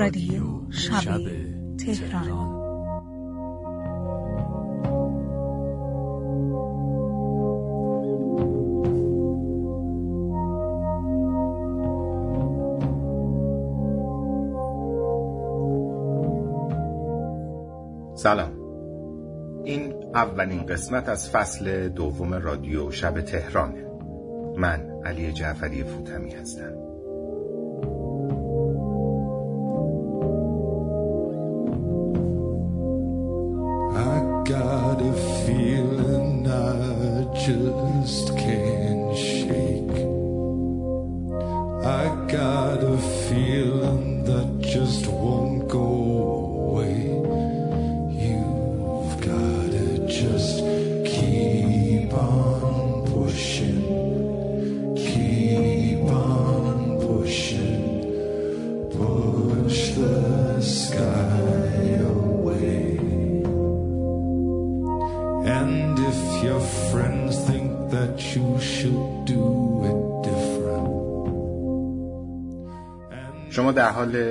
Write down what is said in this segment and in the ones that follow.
رادیو شب تهران. سلام. این اولین قسمت از فصل دوم رادیو شب تهرانه. من علی جعفری فوتمی هستم.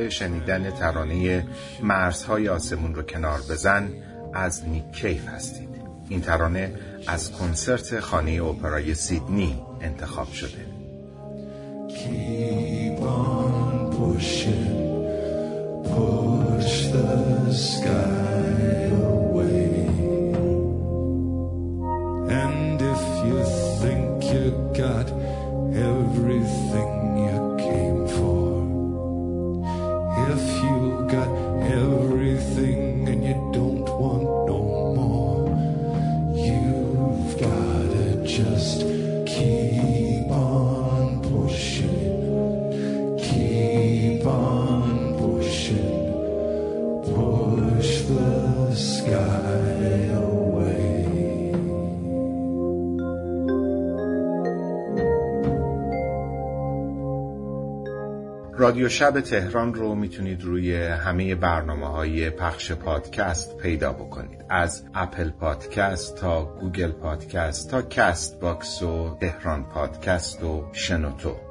شنیدن ترانه مرزهای آسمون رو کنار بزن از نیک کیف هستید. این ترانه از کنسرت خانه اپرای سیدنی انتخاب شده. رادیو شب تهران رو می‌تونید روی همه برنامه های پخش پادکست پیدا بکنید. از اپل پادکست تا گوگل پادکست تا کست باکس و تهران پادکست و شنوتو.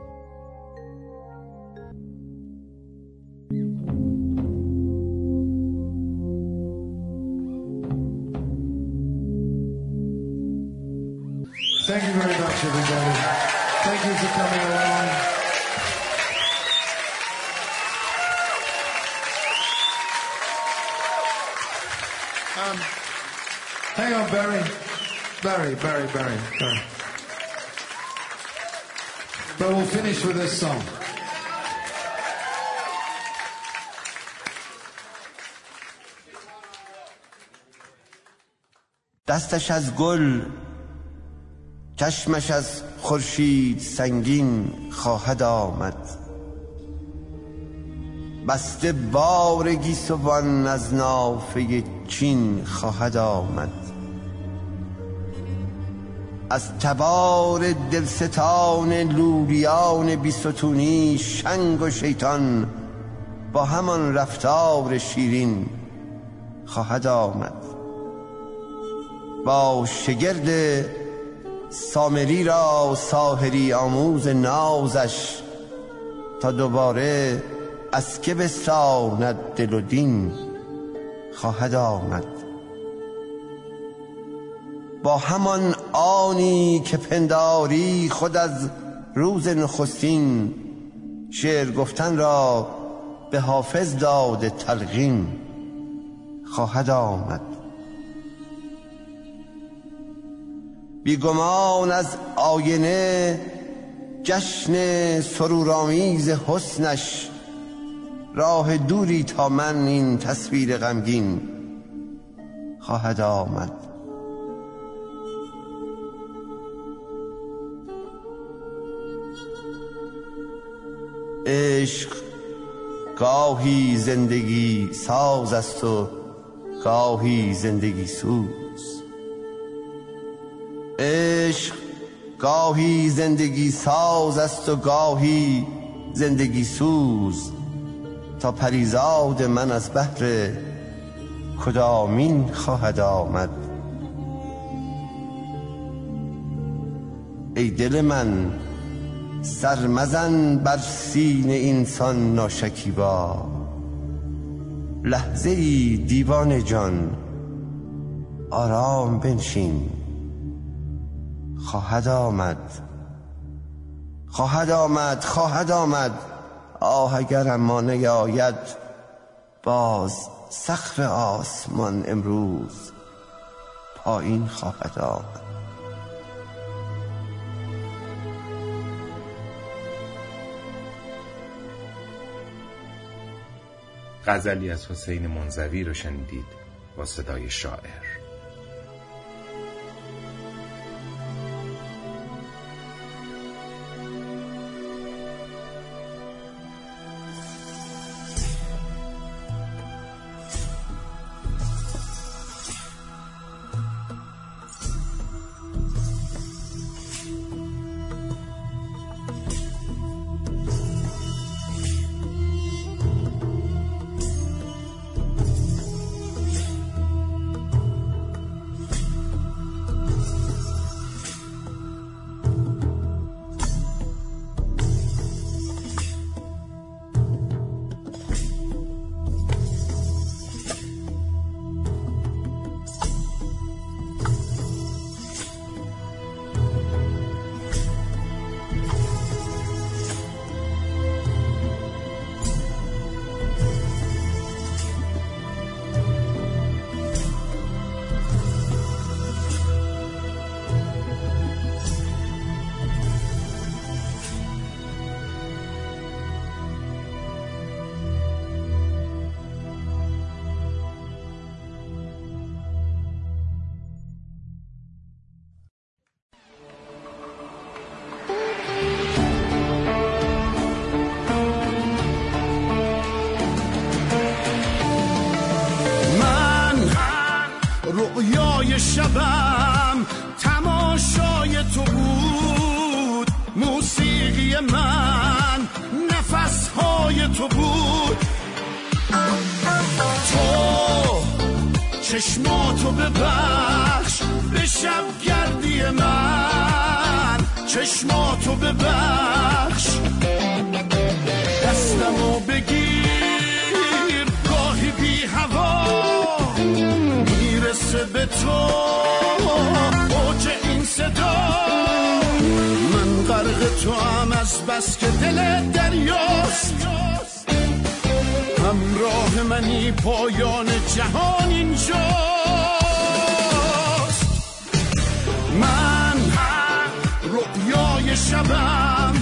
Barry, Barry, Barry. But we'll finish with this song. دستش از گل چشمش از خورشید سنگین خواهد آمد بسته بار گیسوان از نافه چین خواهد آمد از تبار دلستان لولیان بیستونی شنگ و شیطان با همان رفتار شیرین خواهد آمد. با شگرد سامری را ساهری آموز نازش تا دوباره از که بستاند دل و دین خواهد آمد. با همان آنی که پنداری خود از روز نخستین شعر گفتن را به حافظ داده تلقین خواهد آمد. بیگمان از آینه جشن سرورآمیز حسنش راه دوری تا من این تصویر غمگین خواهد آمد. عشق گاهی زندگی ساز است و گاهی زندگی سوز. عشق گاهی زندگی ساز است و گاهی زندگی سوز. تا پریزاد من از بحر کدامین خواهد آمد؟ ای دل من سر مزن بر سین اینسان ناشکیبا. لحظه ای دیوان جان آرام بنشین. خواهد آمد خواهد آمد خواهد آمد. آه اگر اما نیاید باز سقف آسمان امروز پایین خواهد آمد. غزلی از حسین منزوی رو شنیدید با صدای شاعر. چشماتو ببخش به شب گردی من. چشماتو ببخش. دستمو بگیر گاهی بی هوا می‌رسه به تو. اوج این صدا. من غرق تو هم از بس که دل دریاست. همراه منی پایان جهان اینجاست. من رؤیای شبم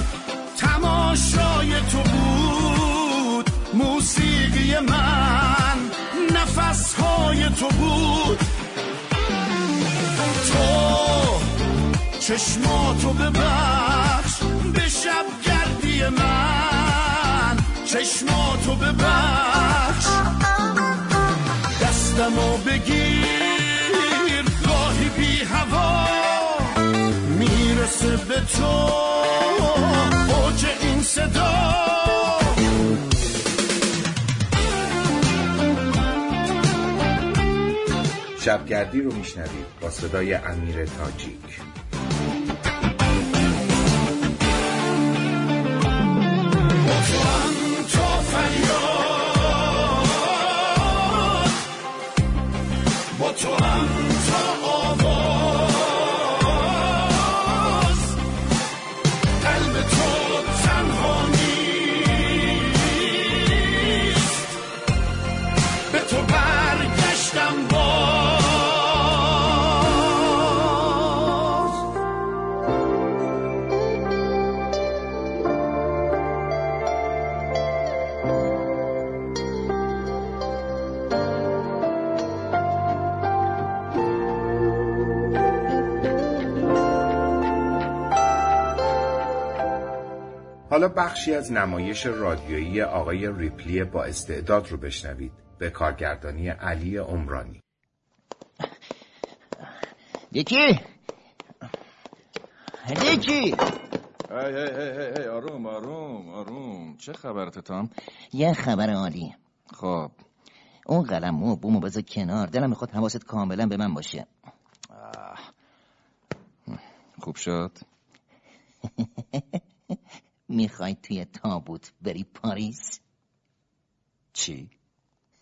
تماشای تو بود موسیقی من نفسهای تو بود. تو چشماتو ببخش به شب گردی من. چشماتو ببخش. دستمو بگیر گاهی بی هوا می‌رسه به تو. اوج این صدا. شبگردی رو میشنوید با صدای امیر تاجیک. تا فریاد با تو هم حالا بخشی از نمایش رادیویی آقای ریپلی با استعداد رو بشنوید. به کارگردانی علی عمرانی. دیکی دیکی هی هی هی هی هی آروم آروم آروم. چه خبرت تام؟ یه خبر عالی. خب. اون قلم و بومو بذار کنار. دلم می‌خواد حواست کاملا به من باشه. خوب شد؟ می‌خوای توی تابوت بری پاریس چی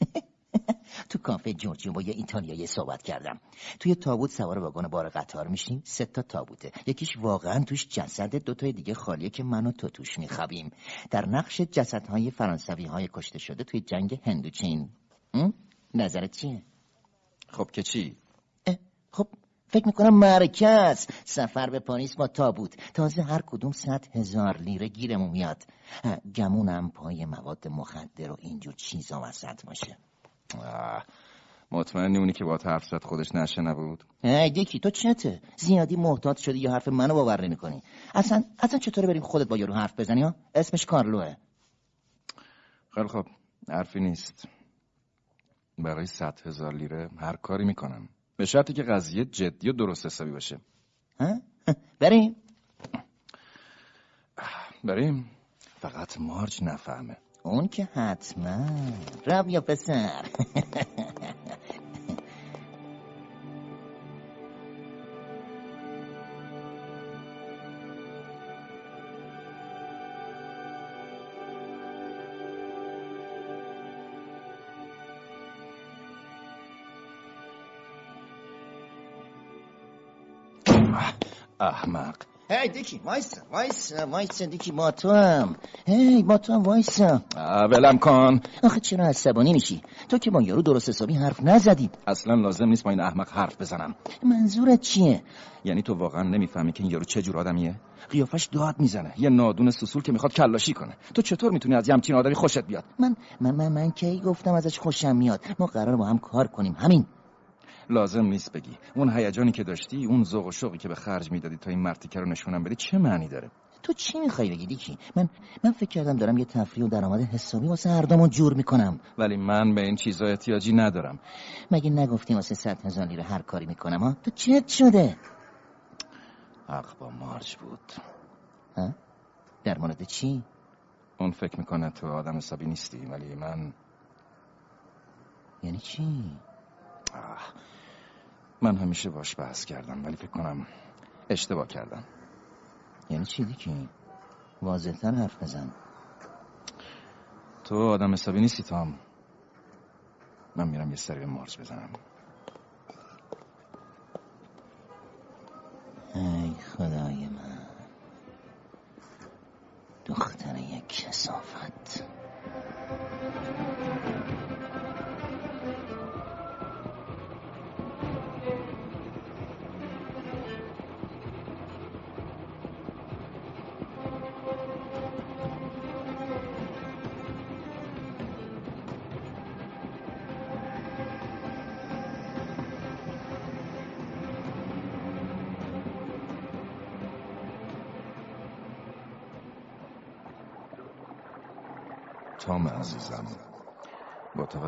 تو کافه جورجیو با یه ایتالیایی صحبت کردم توی تابوت سوار واگن بار قطار میشیم سه تا تابوته یکیش واقعا توش جسد دوتای دیگه خالیه که من و تو توش میخوابیم در نقش جسدهای فرانسوی های کشته شده توی جنگ هندوچین? نظرت چیه؟ خب که چی؟ خب فکر می‌کنم مرکز سفر به پاریس با تابوت تازه هر کدوم صد هزار لیره گیرمون میاد. گمونم پای مواد مخدر و اینجور چیزا وسط باشه. آه. مطمئنی اونی که با حرف زد خودش نشه نبود؟ ای دیکی تو چته؟ زیادی محتاط شدی یا حرف منو باور نمی‌کنی؟ اصلا اصلا چطوره بریم خودت با یارو حرف بزنی ها؟ اسمش کارلوه. خیلی خب. حرفی نیست. برای صد هزار لیره هر کاری می‌کنم. به شرطی که قضیه جدی و درست حسابی باشه. ها؟ بریم. بریم. فقط مارج نفهمه. اون که حتما. رب یا پسر. احمق. هی دیکی وایسا وایسا وایسا دیکی با تو هم هی با تو هم وایسا. ولم کن. آخه چرا عصبانی میشی؟ تو که با یارو درست حسابی حرف نزدی. اصلا لازم نیست با این احمق حرف بزنم. منظورت چیه؟ یعنی تو واقعا نمی‌فهمی که این یارو چه جور آدمیه؟ قیافش داد می‌زنه. یه نادون سوسول که می‌خواد کلاشی کنه. تو چطور می‌تونی از یه همچین آدمی خوشت بیاد؟ من من من, من کی گفتم ازش خوشم میاد؟ ما قرار با هم کار کنیم. همین. لازم نیست بگی. اون هیجانی که داشتی اون ذوق و شوقی که به خرج می‌دادی تا این مرتیکه رو نشونم بدی چه معنی داره؟ تو چی می‌خوای بگی دیکی؟ من من فکر کردم دارم یه تفریح و درآمد حسابی واسه هر دومون جور می‌کنم. ولی من به این چیزا احتیاجی ندارم. مگه نگفتی واسه صد هزار لیره هر کاری می‌کنم ها؟ تو چت شده؟ حق با مارج بود. ها؟ در مورد چی؟ اون فکر می‌کنه تو آدم حسابی نیستی ولی من یعنی چی. من همیشه باش بحث کردم ولی فکر کنم اشتباه کردم. یعنی چی دیکی؟ واضحتر حرف بزن. تو آدم حسابی نیستی تام. من میرم یه سری به مارج بزنم.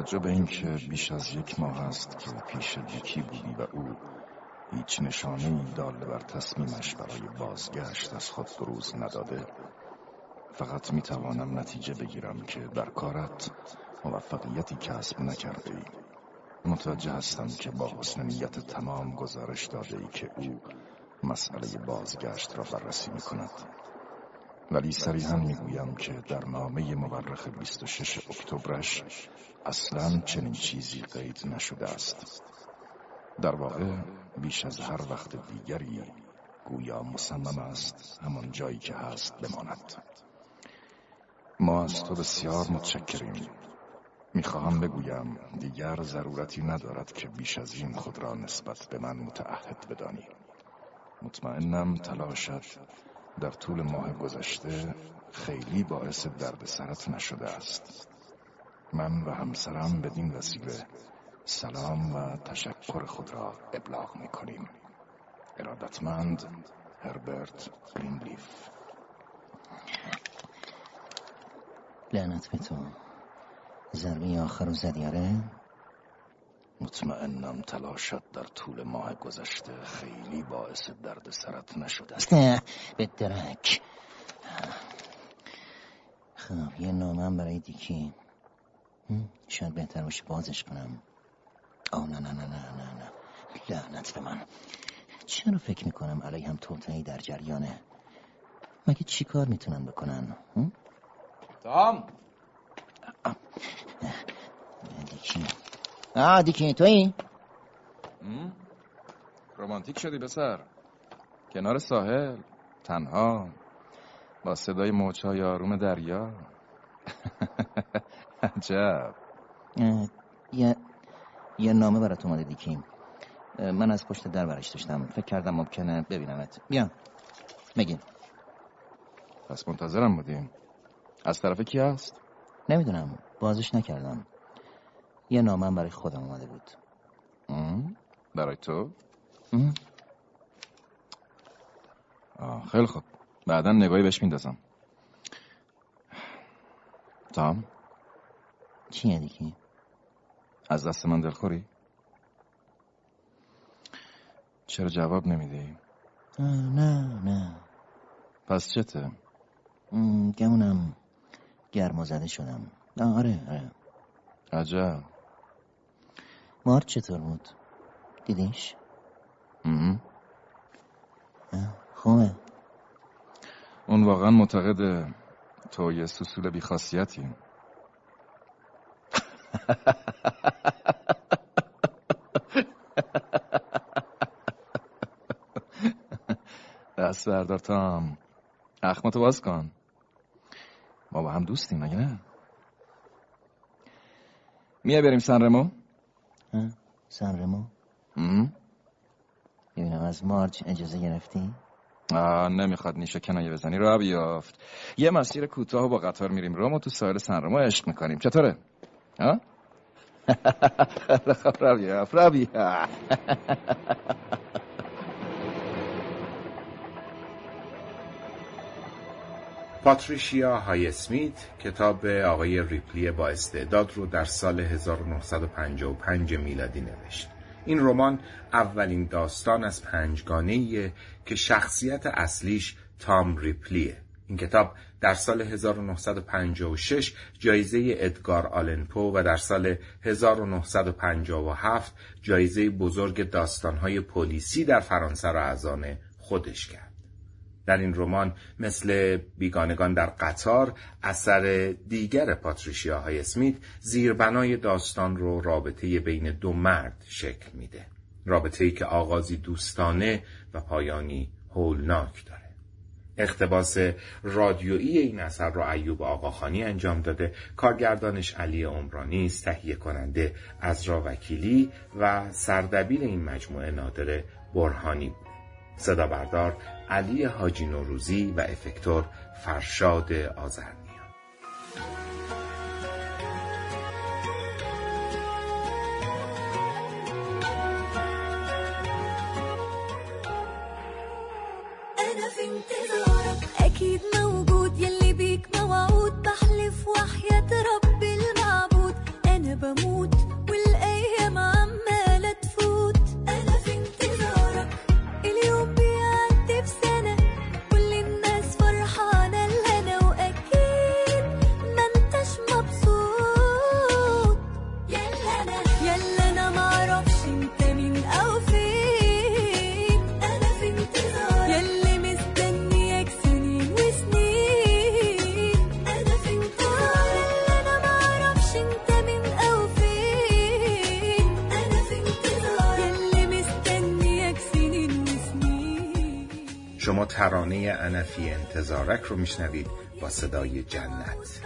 توجه به اینکه بیش از یک ماه است که پیش دیکی بودی و او هیچ نشانه دال بر تصمیمش برای بازگشت از خود بروز نداده فقط می توانم نتیجه بگیرم که در کارت موفقیتی کسب نکرده ای متوجه هستم که با حسن نیت تمام گزارش داده ای که او مسئله بازگشت را بررسی می کند ولی صریحا می‌گویم که در نامه مورخ 26 اکتبرش اصلا چنین چیزی قید نشده است در واقع بیش از هر وقت دیگری گویا مصمم است همان جایی که هست بماند ما از تو بسیار متشکریم می‌خواهم بگویم دیگر ضرورتی ندارد که بیش از این خود را نسبت به من متعهد بدانی مطمئنم تلاشت در طول ماه گذشته خیلی باعث درد سرت نشده است. من و همسرم بدین وسیله سلام و تشکر خود را ابلاغ می کنیم ارادتمند هربرت گرینلیف. لعنت به تو. ضربه آخر رو زدی آره مطمئنم تلاشت در طول ماه گذشته خیلی باعث درد سرت نشده است. به درک. خب یه نامم برای دیکی شاید بهتر باشه بازش کنم. آه نه نه نه نه نه نه. لعنت به من. چرا فکر می‌کنم علی هم توتعی در جریانه؟ مگه چی کار می‌تونن بکنن؟ تام آه دیکی توی رومانتیک شدی بسر کنار ساحل تنها. با صدای موجهای آروم دریا. عجب. یه یه نامه برات اومده دیکیم من از پشت در برش داشتم. فکر کردم ممکنه ببینمت. بیا. بگین. پس منتظرم بودیم. از طرف کی هست؟ نمی‌دونم. بازش نکردم. یه نامه هم برای خودم اومده بود؟ برای تو؟ آه خیلی خوب بعدا نگاهی بهش میندازم تام چیه دیکی؟ از دست من دلخوری؟ چرا جواب نمیدی؟ نه نه پس چته؟ گمونم گرما زده شدم آره آره عجب مارت چطور بود؟ دیدیش؟ خوبه. اون واقعا معتقد تو یه سوسول بیخاصیتی دست بردار تام. اخماتو باز کن. ما با هم دوستیم مگه نه؟ میای بریم سنرمو سنرمو ام؟ ببینم از مارچ اجازه گرفتی؟ آه نمی‌خواد نیشه کنایه بزنی را بیافت یه مسیر کوتاه و با قطار میریم روم و تو ساحل سنرمو عشق می‌کنیم چطوره؟ ها؟ خب را بیافت را بیافت پاتریشیا های اسمیت کتاب آقای ریپلی با استعداد رو در سال 1955 میلادی نوشت. این رمان اولین داستان از پنجگانه‌ایه که شخصیت اصلیش تام ریپلیه. این کتاب در سال 1956 جایزه ادگار آلن پو و در سال 1957 جایزه بزرگ داستانهای پلیسی در فرانسه را از آن خودش کرد. در این رمان مثل بیگانگان در قطار اثر دیگر پاتریشیا های اسمیت زیربنای داستان رو رابطه بین دو مرد شکل میده. رابطه ای که آغازی دوستانه و پایانی هولناک داره. اقتباس رادیویی این اثر را ایوب آقاخانی انجام داده. کارگردانش علی عمرانی است تهیه کننده از را وکیلی و سردبیر این مجموعه نادر برهانی بود. صدا بردار علی حاجی نوروزی و افکتور فرشاد آزرنیان ترانه انفی انتظارک رو میشنوید با صدای جنت.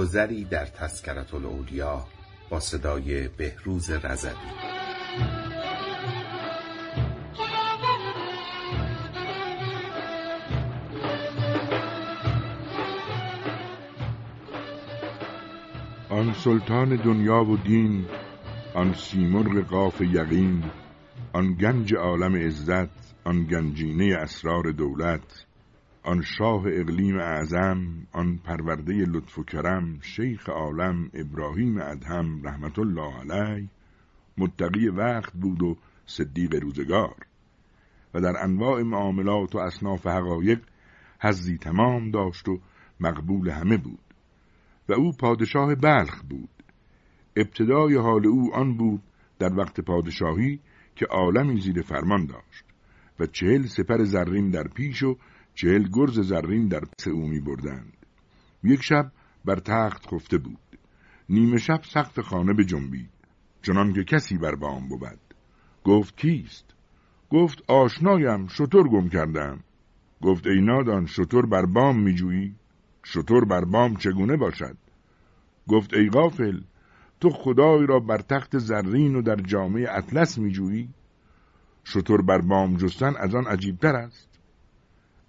گذری در تسکرت الاولیا با صدای بهروز رزدی آن سلطان دنیا و دین آن سیمرغ قاف یقین آن گنج عالم عزت آن گنجینه اسرار دولت آن شاه اقلیم اعظم آن پرورده لطف و کرم شیخ عالم ابراهیم ادهم رحمت الله علیه متقی وقت بود و صدیق روزگار. و در انواع معاملات و اصناف حقایق حزی تمام داشت و مقبول همه بود. و او پادشاه بلخ بود. ابتدای حال او آن بود در وقت پادشاهی که عالمی زیر فرمان داشت و چهل سپر زرین در پیش و چهل گرز زرین در پس او می بردند. یک شب بر تخت خفته بود. نیمه شب سقف خانه به جنبید. چنان که کسی بر بام بود. گفت کیست؟ گفت آشنایم شطور گم کردم. گفت ای نادان شطور بر بام می جویی؟ شطور بر بام چگونه باشد؟ گفت ای غافل تو خدای را بر تخت زرین و در جامعه اطلس می جویی؟ شطور بر بام جستن از آن عجیبتر است.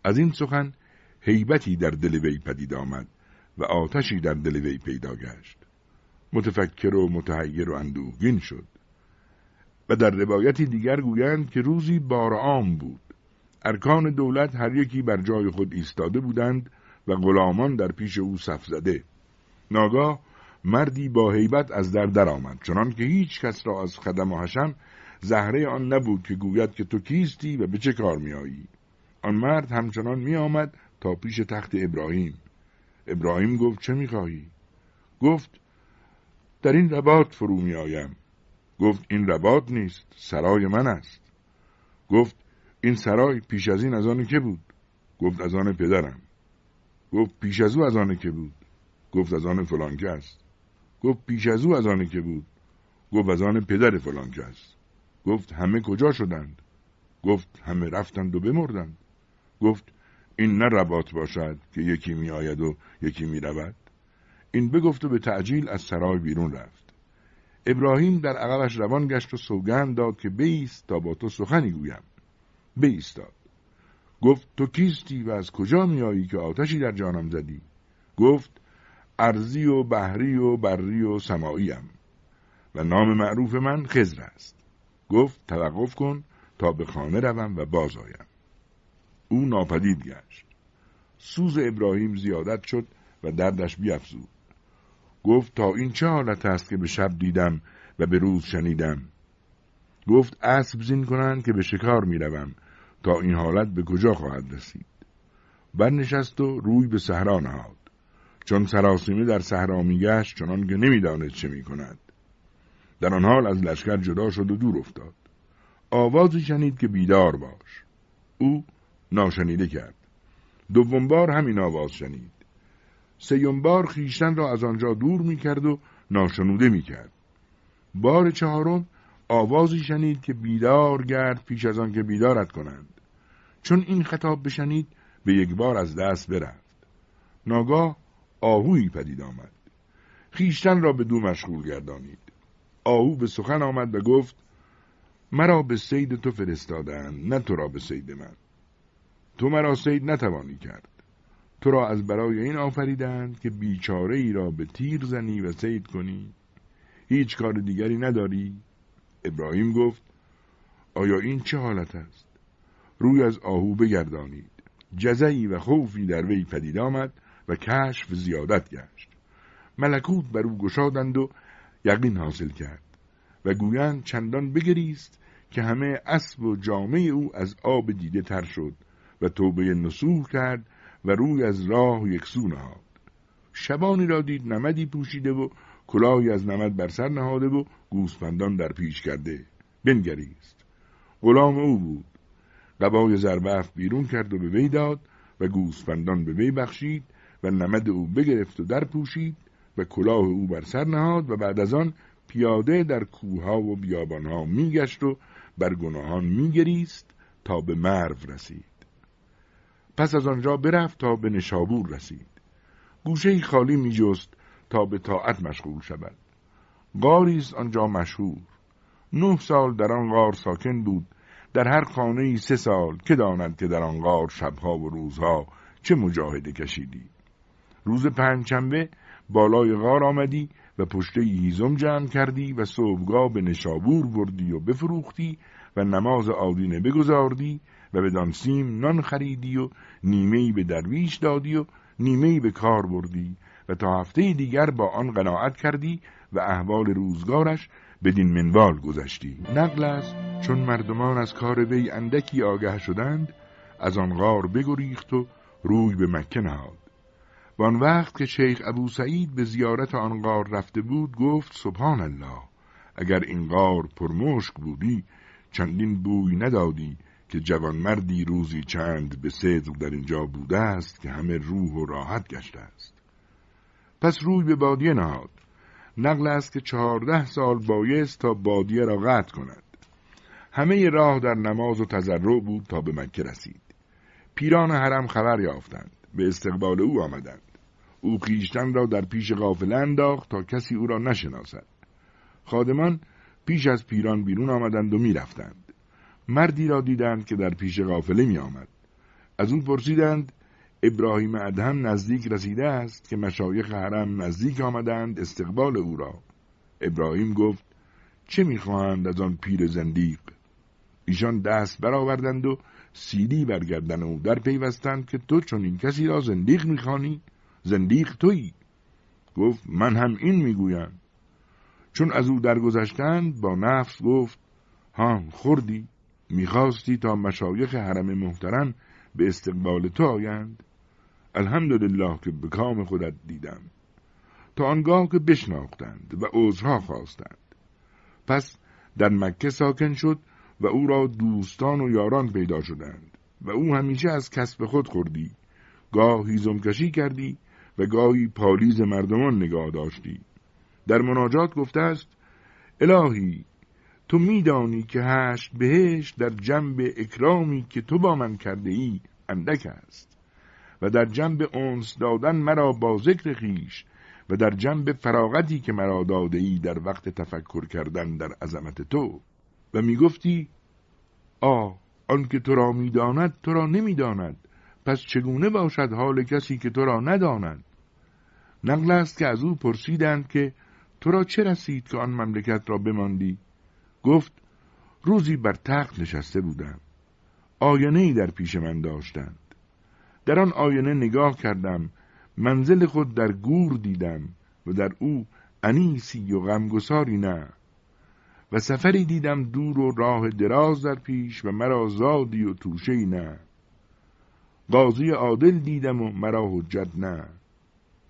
از این سخن هیبتی در دل وی پدید آمد و آتشی در دل وی پیدا گشت. متفکر و متحیر و اندوهگین شد و در روایتی دیگر گویند که روزی بار عام بود. ارکان دولت هر یکی بر جای خود ایستاده بودند و غلامان در پیش او صف زده. ناگاه مردی با هیبت از در در آمد چنان که هیچ کس را از خدم و حشم زهره آن نبود که گوید که تو کیستی و به چه کار میایی آن مرد همچنان می آمد تا پیش تخت ابراهیم. ابراهیم گفت چه می خواهی؟ گفت در این رباط فرو می آیم گفت این رباط نیست سرای من است. گفت این سرای پیش از این از آن که بود؟ گفت از آن پدرم. گفت پیش از او از آن که بود؟ گفت از آن فلان است. گفت پیش از او از آن که بود؟ گفت از آن پدر فلان است. گفت همه کجا شدند؟ گفت همه رفتند و بمردند. گفت این نه رباط باشد که یکی می آید و یکی می رود. این بگفت و به تعجیل از سرای بیرون رفت. ابراهیم در عقبش روان گشت و سوگند داد که بیست تا با تو سخنی گویم. بیستاد. گفت تو کیستی و از کجا میایی که آتشی در جانم زدی؟ گفت ارزی و بحری و بری و سماییم و نام معروف من خزر است. گفت توقف کن تا به خانه روم و باز آیم. او ناپدید گشت. سوز ابراهیم زیادت شد و دردش بیافزود گفت تا این چه حالت است که به شب دیدم و به روز شنیدم؟ گفت اسب زین کنند که به شکار می‌روم. تا این حالت به کجا خواهد رسید؟ برنشست و روی به صحرا نهاد. چون سراسیمه در صحرا میگشت چنان که نمی‌دانست چه می‌کند. در آن حال از لشکر جدا شد و دور افتاد. آوازی شنید که بیدار باش. او ناشنیده کرد. دوم بار همین آواز شنید. سیوم بار خیشتن را از آنجا دور می کرد و ناشنوده می کرد بار چهارم آوازی شنید که بیدار گرد پیش از آن که بیدارت کنند. چون این خطاب بشنید به یک بار از دست برفت. ناگاه آهویی پدید آمد. خیشتن را به دو مشغول گردانید. آهو به سخن آمد و گفت مرا به سید تو فرستادند نه تو را به سید من. تو مرا سید نتوانی کرد. تو را از برای این آفریدند که بیچاره ای را به تیر زنی و سید کنی. هیچ کار دیگری نداری؟ ابراهیم گفت آیا این چه حالت است؟ روی از آهو بگردانید. جزعی و خوفی در وی پدید آمد و کشف زیادت گشت. ملکوت بر او گشادند و یقین حاصل کرد و گویند چندان بگریست که همه اسب و جامعه او از آب دیده تر شد. و توبه نسوح کرد و روی از راه یکسو نهاد. شبانی را دید نمدی پوشیده و کلاهی از نمد بر سر نهاده و گوسفندان در پیش کرده. بنگریست. غلام او بود. قبای زربف بیرون کرد و به وی داد و گوسفندان به وی بخشید و نمد او بگرفت و در پوشید و کلاه او بر سر نهاد و بعد از آن پیاده در کوهها و بیابانها میگشت و بر گناهان میگریست تا به مرو رسید. پس از آنجا برفت تا به نشابور رسید. گوشه خالی می جست تا به طاعت مشغول شود. غاری است آنجا مشهور. نه سال در آن غار ساکن بود. در هر خانه ای سه سال. که داند که در آن غار شبها و روزها چه مجاهده کشیدی. روز پنجشنبه بالای غار آمدی و پشته هیزم جمع کردی و صبحگاه به نشابور بردی و بفروختی و نماز آدینه بگذاردی و به دانسیم نان خریدی و نیمهای به درویش دادی و نیمهای به کار بردی و تا هفته دیگر با آن قناعت کردی و احوال روزگارش بدین منوال گذشتی. نقل است چون مردمان از کار وی اندکی آگه شدند از آن غار بگریخت و روی به مکه نهاد. و آن وقت که شیخ ابو سعید به زیارت آن غار رفته بود گفت سبحان الله اگر این غار پرمشک بودی چندین بوی ندادی که جوانمردی روزی چند به صدق در اینجا بوده است که همه روح و راحت گشته است. پس روی به بادیه نهاد. نقل است که چهارده سال بایست تا بادیه را قطع کند. همه راه در نماز و تضرع بود تا به مکه رسید. پیران حرم خبر یافتند. به استقبال او آمدند. او خیشتن را در پیش قافله انداخت تا کسی او را نشناسد. خادمان پیش از پیران بیرون آمدند و می‌رفتند. مردی را دیدند که در پیش قافله می آمد. از او پرسیدند ابراهیم ادهم نزدیک رسیده است که مشایخ حرم نزدیک آمدند استقبال او را. ابراهیم گفت چه می‌خواهند از آن پیر زندیق؟ ایشان دست برآوردند و سیدی برگردن او در پیوستند که تو چون این کسی را زندیق می‌خوانی؟ زندیق تویی؟ گفت من هم این می‌گویم. چون از او درگذشتند با نفس گفت ها خوردی؟ می‌خواستی تا مشایخ حرم محترم به استقبال تو آیند؟ الحمدلله که به کام خودت دیدم. تا آنگاه که بشناختند و عذرها خواستند. پس در مکه ساکن شد و او را دوستان و یاران پیدا شدند و او همیشه از کسب خود خوردی. گاه هیزم کشی کردی و گاهی پالیز مردمان نگاه داشتی. در مناجات گفته است الهی تو میدانی که هشت بهش در جنب اکرامی که تو با من کرده ای اندک است. و در جنب اونس دادن مرا با ذکر خیش و در جنب فراغتی که مرا داده ای در وقت تفکر کردن در عظمت تو. و می‌گفتی آ آنکه تو را می‌داند تو را نمی‌داند. پس چگونه باشد حال کسی که تو را نداند؟ نقل است که از او پرسیدند که تو را چه رسید که آن مملکت را بماندی؟ گفت روزی بر تخت نشسته بودم. آینه ای در پیش من داشتند. در آن آینه نگاه کردم منزل خود در گور دیدم و در او انیسی و غمگساری نه. و سفری دیدم دور و راه دراز در پیش و مرا زادی و توشه نه. قاضی عادل دیدم و مرا حجت نه.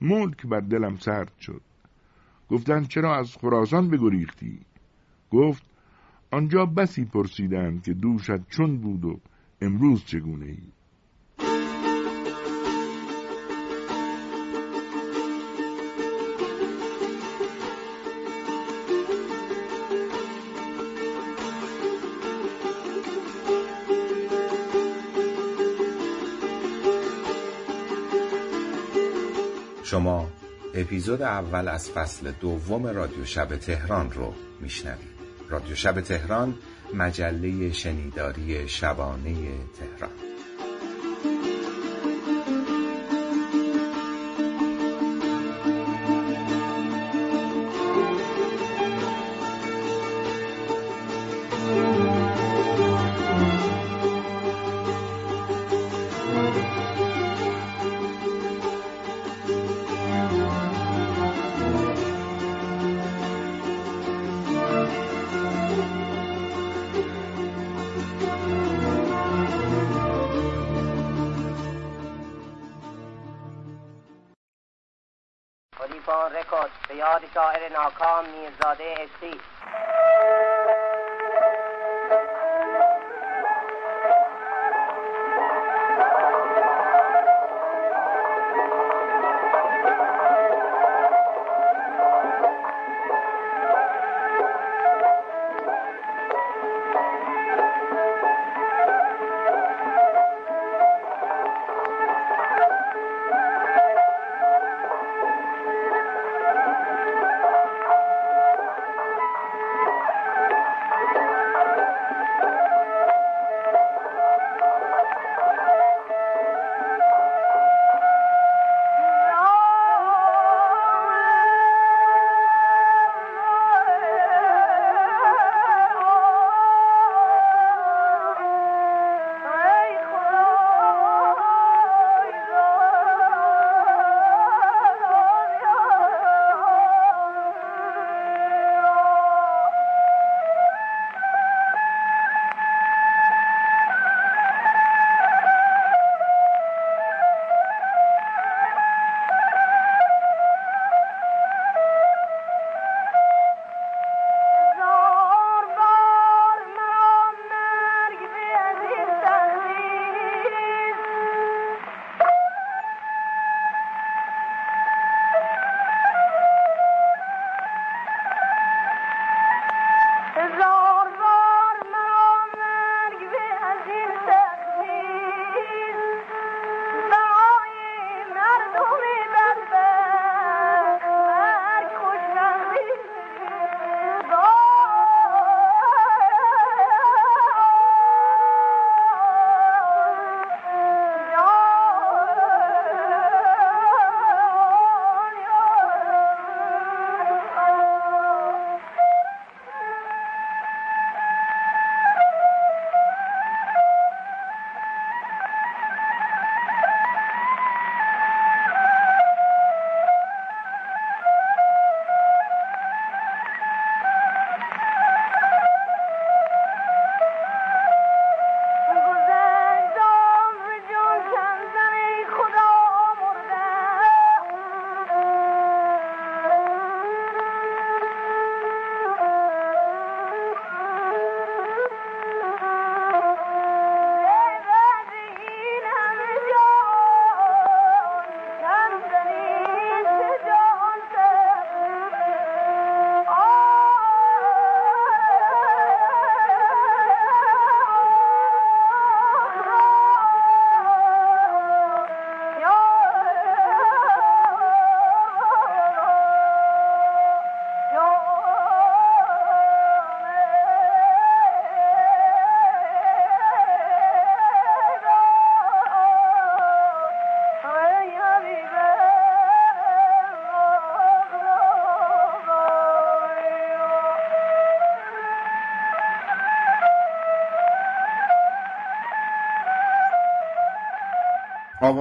ملک بر دلم سرد شد. گفتند چرا از خراسان بگریختی؟ گفت آنجا بسی پرسیدند که دوشت چون بود و امروز چگونه ای؟ شما اپیزود اول از فصل دوم رادیو شب تهران رو میشنوید. رادیو شب تهران مجله شنیداری شبانه تهران.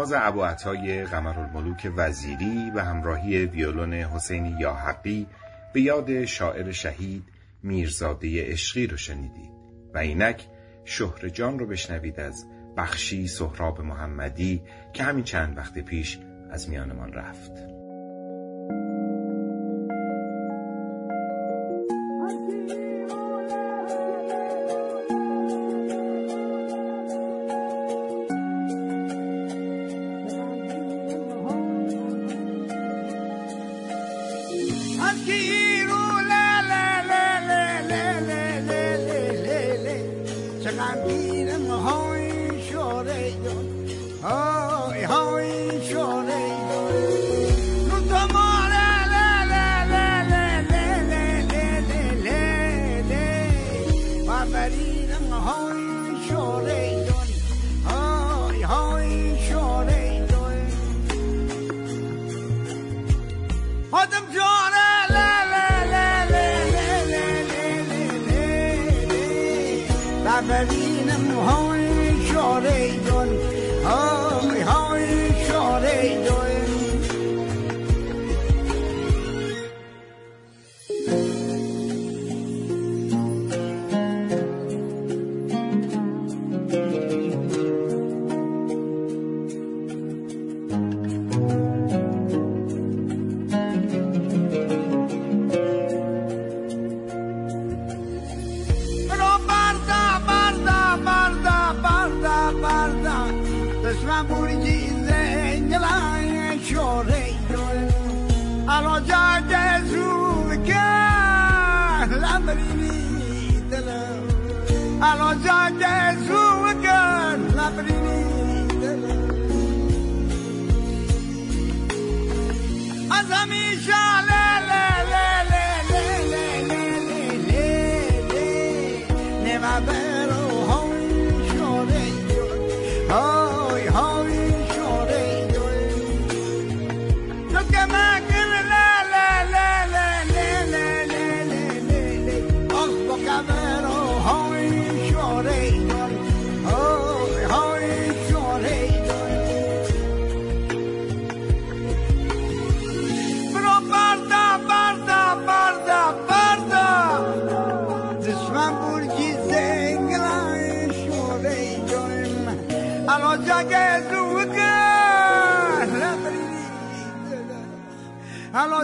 آواز ابو عطای قمرالملوک وزیری و همراهی ویولون حسین یاحقی به یاد شاعر شهید میرزاده عشقی رو شنیدید و اینک شهر جان رو بشنوید از بخشی سهراب محمدی که همین چند وقت پیش از میانمان رفت. فیلمی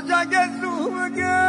که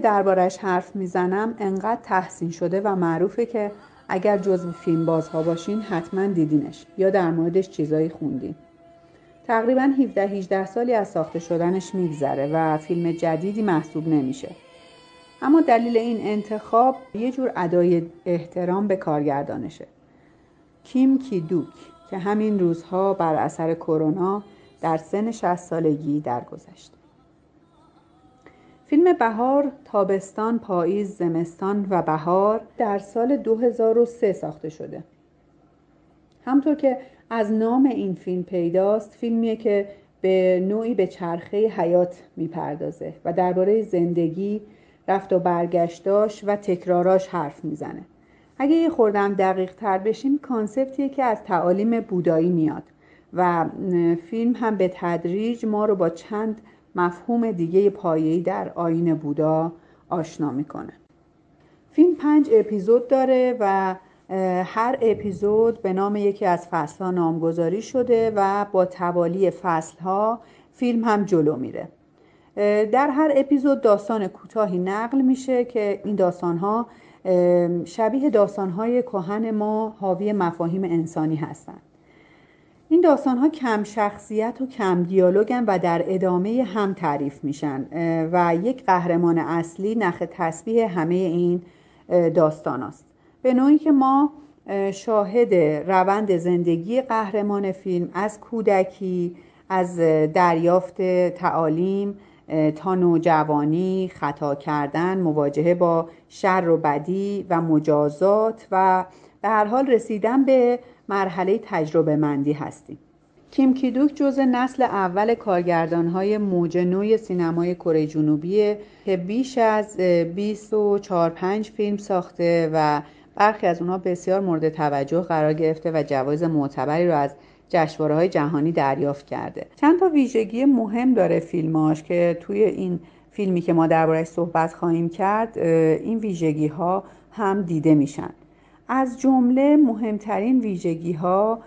دربارش حرف می‌زنم انقدر تحسین شده و معروفه که اگر جزو فیلم بازها باشین حتما دیدینش یا در موردش چیزایی خوندین. تقریبا 17-18 سالی از ساخته شدنش میگذره و فیلم جدیدی محسوب نمیشه. اما دلیل این انتخاب یه جور ادای احترام به کارگردانشه. کیم کیدوک که همین روزها بر اثر کرونا در سن 60 سالگی درگذشت. فیلم بهار، تابستان، پاییز، زمستان و بهار در سال 2003 ساخته شده. همطور که از نام این فیلم پیداست، فیلمیه که به نوعی به چرخه حیات می‌پردازه و درباره زندگی، رفت و برگشتاش و تکراراش حرف می‌زنه. اگه یه خوردم دقیق تر بشیم کانسپتیه که از تعالیم بودایی میاد و فیلم هم به تدریج ما رو با چند مفهوم دیگه پایه‌ای در آین بودا آشنا می‌کنه. فیلم پنج اپیزود داره و هر اپیزود به نام یکی از فصلها نامگذاری شده و با توالی فصلها فیلم هم جلو میره. در هر اپیزود داستان کوتاهی نقل میشه که این داستانها شبیه داستانهای کهن ما حاوی مفاهیم انسانی هستند این داستان ها کم شخصیت و کم دیالوگن و در ادامه هم تعریف میشن و یک قهرمان اصلی نخ تسبیح همه این داستان است به نوعی که ما شاهد روند زندگی قهرمان فیلم از کودکی از دریافت تعالیم تا نوجوانی خطا کردن مواجهه با شر و بدی و مجازات و به هر حال رسیدن به مرحله تجربه مندی هستیم. کیم کیدوک جز نسل اول کارگردان های موج نوی سینمای کره جنوبی که بیش از 24 5 فیلم ساخته و برخی از اونها بسیار مورد توجه قرار گرفته و جوایز معتبری رو از جشنواره های جهانی دریافت کرده. چند تا ویژگی مهم داره فیلماش که توی این فیلمی که ما دربارهش صحبت خواهیم کرد این ویژگی ها هم دیده میشن. از جمله مهمترین ویژگی ها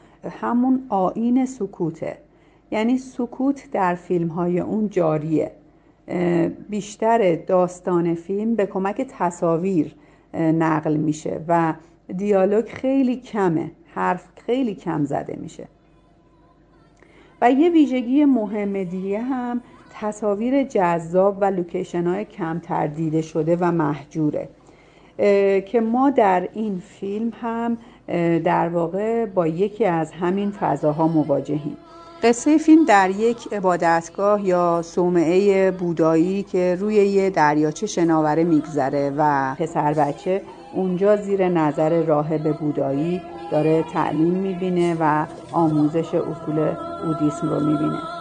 همون آین سکوته. یعنی سکوت در فیلم های اون جاریه. بیشتر داستان فیلم به کمک تصاویر نقل میشه و دیالوگ خیلی کمه. حرف خیلی کم زده میشه. و یه ویژگی مهم دیگه هم تصاویر جذاب و لوکیشن های کمتر دیده شده و محجوره. که ما در این فیلم هم در واقع با یکی از همین فضاها مواجهیم. قصه فیلم در یک عبادتگاه یا صومعه بودایی که روی یه دریاچه شناوره میگذره و پسر بچه اونجا زیر نظر راهب بودایی داره تعلیم می‌بینه و آموزش اصول بودیسم رو می‌بینه.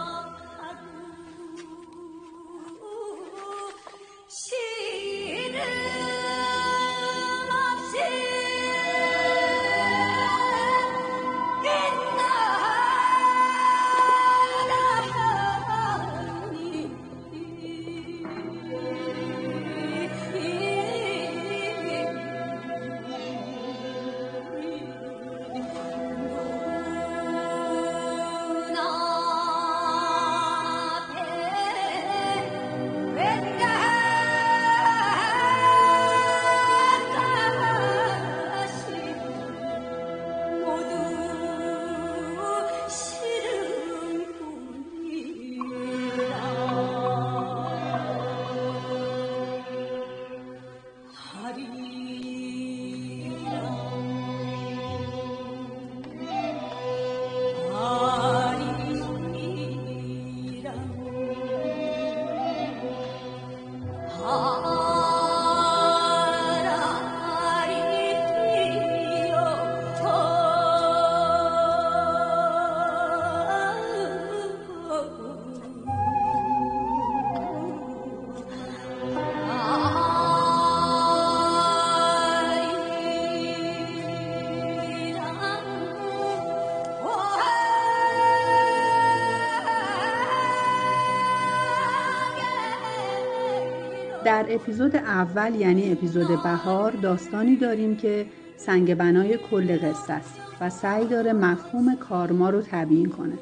اپیزود اول یعنی اپیزود بهار داستانی داریم که سنگ بنای کل قصه است و سعی داره مفهوم کارما رو تبیین کنه.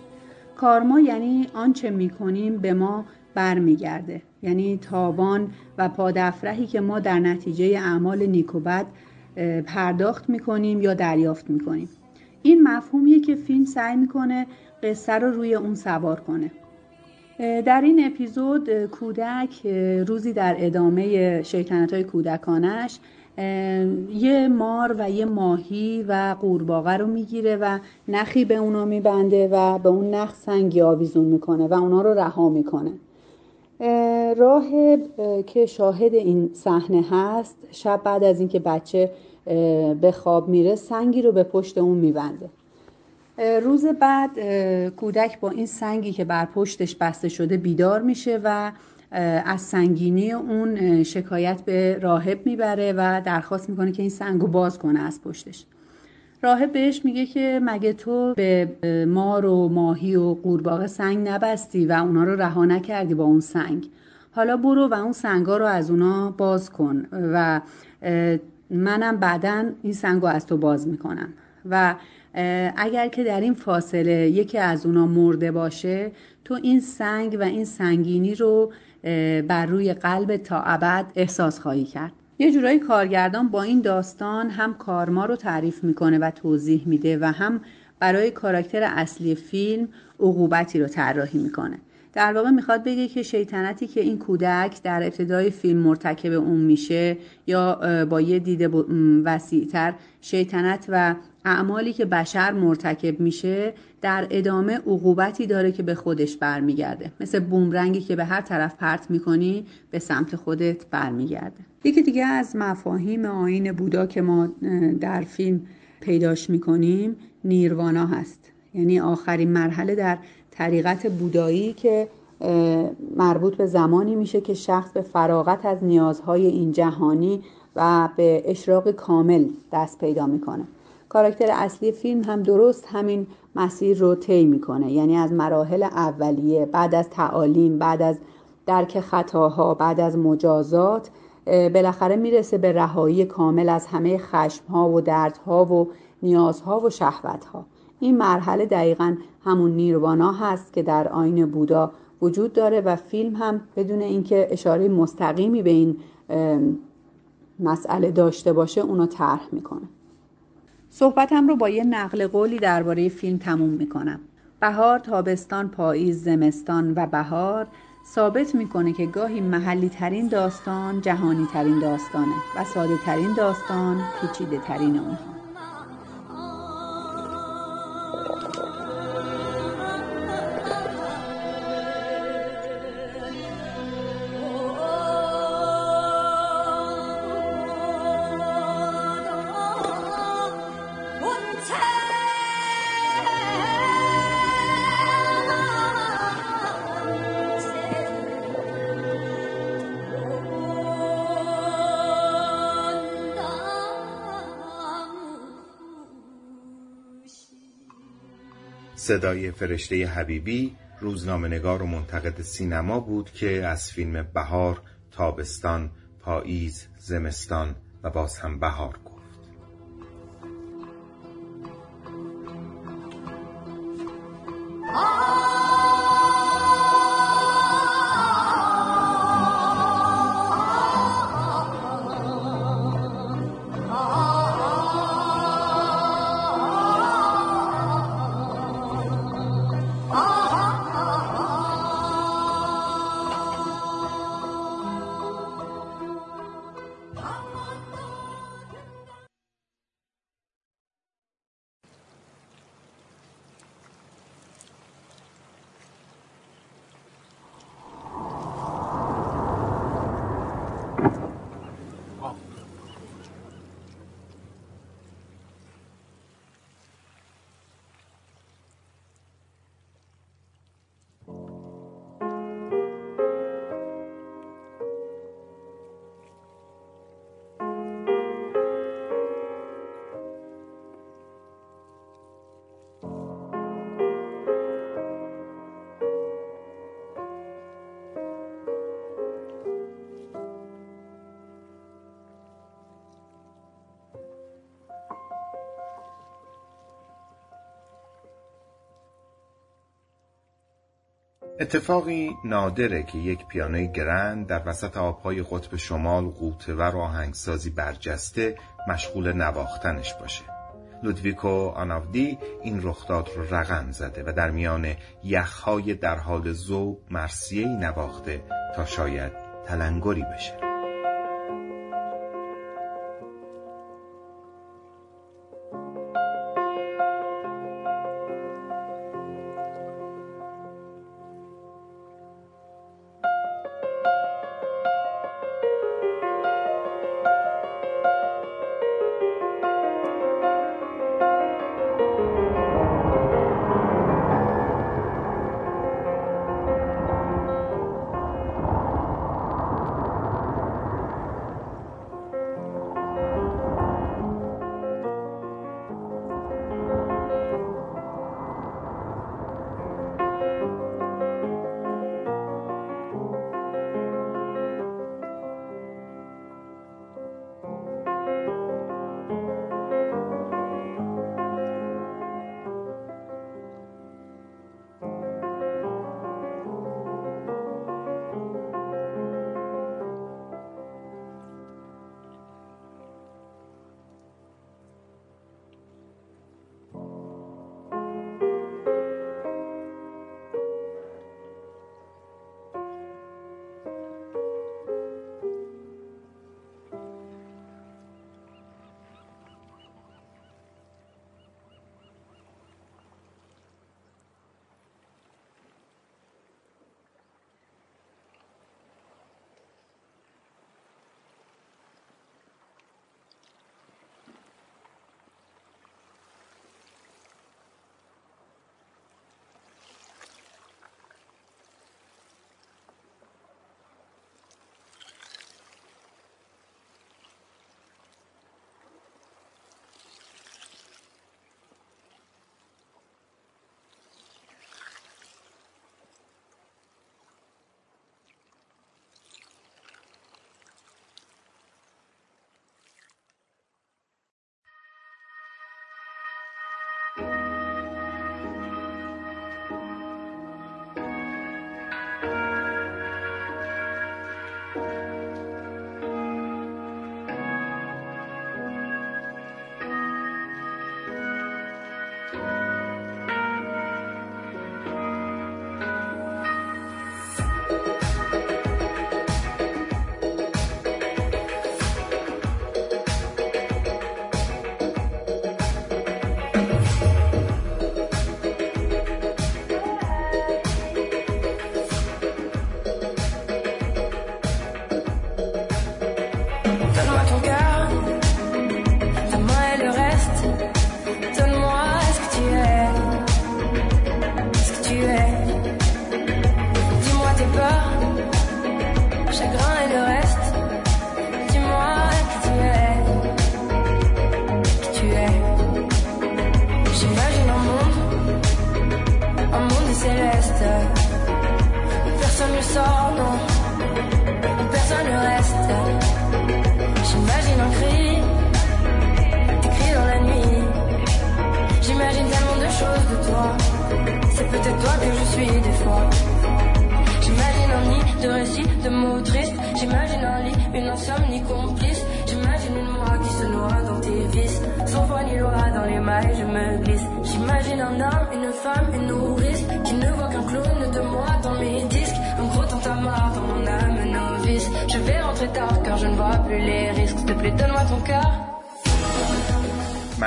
کارما یعنی آنچه می‌کنیم به ما برمیگرده. یعنی تاوان و پادفرهی که ما در نتیجه اعمال نیک و بد پرداخت می‌کنیم یا دریافت می‌کنیم. این مفهومیه که فیلم سعی می‌کنه قصه رو روی اون سوار کنه. در این اپیزود کودک روزی در ادامه شیطنت های کودکانش یه مار و یه ماهی و قورباغه رو می‌گیره و نخی به اونا میبنده و به اون نخ سنگی آویزون می‌کنه و اونا رو رها می‌کنه. راهب که شاهد این صحنه هست شب بعد از اینکه بچه به خواب میره سنگی رو به پشت اون میبنده. روز بعد کودک با این سنگی که بر پشتش بسته شده بیدار میشه و از سنگینی اون شکایت به راهب می‌بره و درخواست می‌کنه که این سنگ رو باز کنه از پشتش. راهب بهش میگه که مگه تو به مار و ماهی و قورباغه سنگ نبستی و اونا رو رها نکردی با اون سنگ. حالا برو و اون سنگا رو از اونا باز کن و منم بعدا این سنگ رو از تو باز می‌کنم. و اگر که در این فاصله یکی از اونا مرده باشه تو این سنگ و این سنگینی رو بر روی قلب تا ابد احساس خواهی کرد. یه جورایی کارگردان با این داستان هم کارما رو تعریف می‌کنه و توضیح میده و هم برای کاراکتر اصلی فیلم عقوبتی رو طراحی می‌کنه. در واقع می‌خواد بگه که شیطنتی که این کودک در ابتدای فیلم مرتکب اون میشه یا با یه دید وسیعتر شیطنت و اعمالی که بشر مرتکب میشه در ادامه عقوبتی داره که به خودش برمیگرده. مثل بومرنگی که به هر طرف پرت می‌کنی به سمت خودت برمیگرده. یکی دیگه از مفاهیم آین بودا که ما در فیلم پیداش می‌کنیم نیروانا هست. یعنی آخرین مرحله در طریقت بودایی که مربوط به زمانی میشه که شخص به فراغت از نیازهای این جهانی و به اشراق کامل دست پیدا می‌کنه. کاراکتر اصلی فیلم هم درست همین مسیر رو طی می‌کنه. یعنی از مراحل اولیه بعد از تعالیم بعد از درک خطاها بعد از مجازات بالاخره می‌رسه به رهایی کامل از همه خشمها و دردها و نیازها و شهوتها. این مرحله دقیقا همون نیروانا هست که در آین بودا وجود داره و فیلم هم بدون اینکه اشاره مستقیمی به این مسئله داشته باشه اونو طرح می‌کنه. صحبتم رو با یه نقل قولی درباره فیلم تموم می‌کنم. بهار تابستان پاییز زمستان و بهار ثابت می‌کنه که گاهی محلی ترین داستان جهانی ترین داستانه و ساده ترین داستان پیچیده ترین اونها صدای فرشته حبیبی روزنامه نگار و منتقد سینما بود که از فیلم بهار، تابستان، پاییز، زمستان و باز هم بهار اتفاقی نادره که یک پیانوی گرند در وسط آبهای قطب شمال قوطهور و آهنگسازی برجسته مشغول نواختنش باشه. لودویکو آناودی این رخداد رو رقم زده و در میان یخهای در حال زو مرسیهی نواخته تا شاید تلنگری بشه.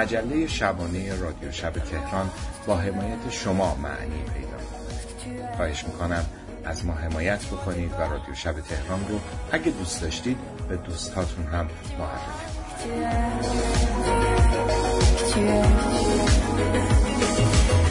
مجله شبانه رادیو شب تهران با حمایت شما معنی پیدا می‌کند. خواهش می‌کنم از ما حمایت بکنید و رادیو شب تهران رو اگه دوست داشتید به دوستاتون هم معرفی کنید.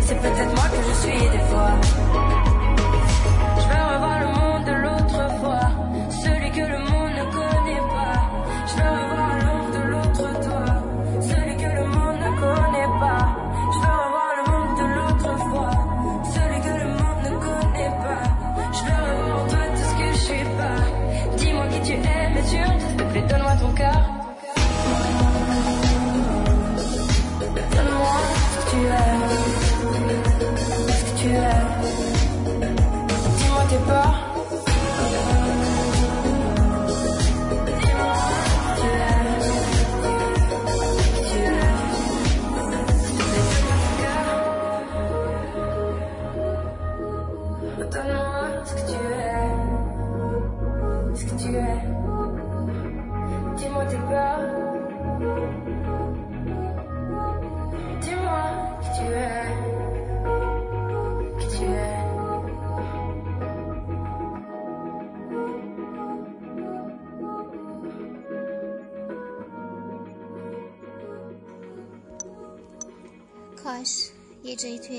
C'est peut-être moi que je suis des fois.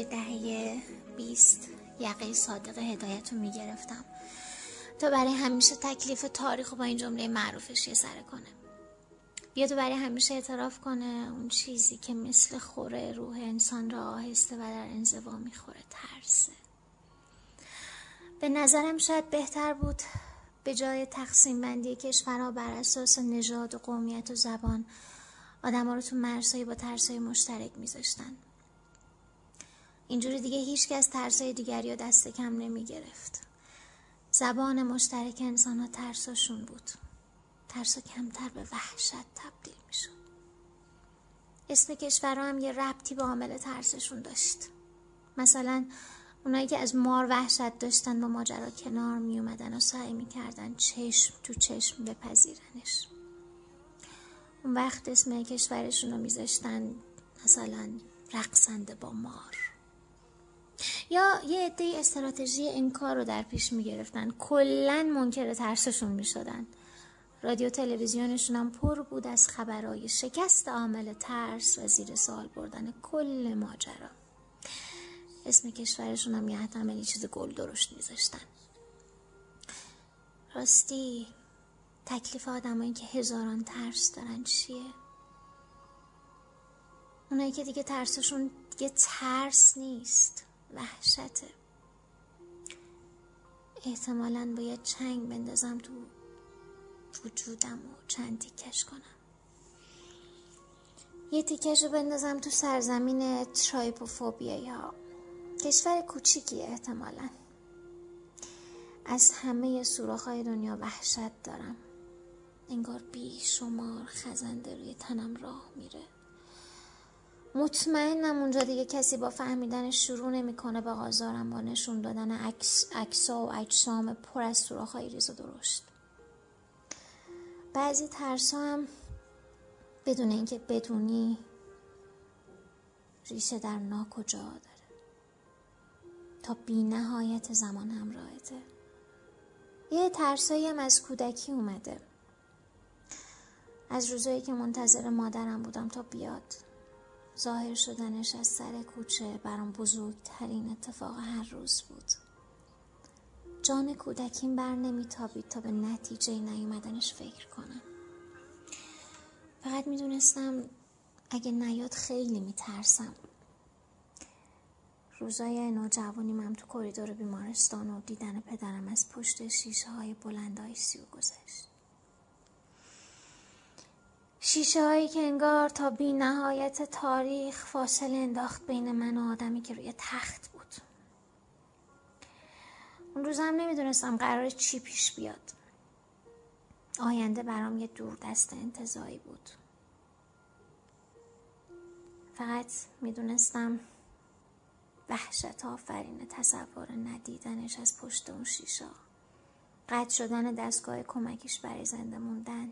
دهه بیست یقه صادق هدایت رو می‌گرفتم. تا برای همیشه تکلیف تاریخ با این جمله معروفش یه سره کنه. بیا تو برای همیشه اعتراف کنه اون چیزی که مثل خوره روح انسان را آهسته و در انزوا می‌خوره. ترسه. به نظرم شاید بهتر بود به جای تقسیم بندی کشورها بر اساس نژاد و قومیت و زبان آدم رو تو مرزهایی با ترسای مشترک میذاشتن. اینجوری دیگه هیچ از ترسای دیگری رو دست کم نمی گرفت. زبان مشترک انسان ها ترساشون بود. ترسا کمتر به وحشت تبدیل می شد. اسم کشورها هم یه ربطی به عامل ترسشون داشت. مثلا اونایی که از مار وحشت داشتن با ماجرا کنار می اومدن و سعی می کردن چشم تو چشم بپذیرنش. اون وقت اسم کشورشون رو میذاشتن مثلا رقصنده با مار یا یه عده استراتژی انکار رو در پیش می‌گرفتن. کلا منکر ترسشون می‌شدن. رادیو تلویزیونشون هم پر بود از خبرهای شکست عامل ترس و زیر سوال بردن کل ماجرا. اسم کشورشون هم یه چیز گل درشت میذاشتن. راستی تکلیف آدمایی که هزاران ترس دارن چیه؟ اونایی که دیگه ترسشون دیگه ترس نیست. وحشته احتمالا باید چنگ بندازم تو وجودم و چند تیکش کنم. یه تیکش رو بندازم تو سرزمین ترایپوفوبیا یا کشور کوچیکی احتمالا. از همه سوراخ‌های دنیا وحشت دارم. انگار بی شمار خزنده روی تنم راه میره. مطمئنم اونجا دیگه کسی با فهمیدنش شروع نمی‌کنه به آزارم با نشون دادن عکس عکسا و اجسام پر از سوراخ‌های ریز و درشت. بعضی ترسا هم بدون اینکه بدونی ریشه در ناکجا داره. تا بی نهایت زمان همراهته. یه ترسایی هم از کودکی اومده. از روزایی که منتظر مادرم بودم تا بیاد. ظاهر شدنش از سر کوچه برام بزرگترین اتفاق هر روز بود. جان کودکیم بر نمیتابید تا به نتیجه نیومدنش فکر کنم. فقط می‌دونستم اگه نیاد خیلی میترسم. روزای نوجوانیم هم تو کریدور بیمارستان و دیدن پدرم از پشت شیشه های بلند ICU گذشت. شیشه هایی که انگار تا بی نهایت تاریخ فاصله انداخت بین من و آدمی که روی تخت بود. اون روز هم نمی‌دونستم قراره چی پیش بیاد. آینده برام یه دور دست انتظایی بود. فقط می‌دونستم وحشت آفرین تصور ندیدنش از پشت اون شیشا قطع شدن دستگاه کمکیش برای زنده موندن.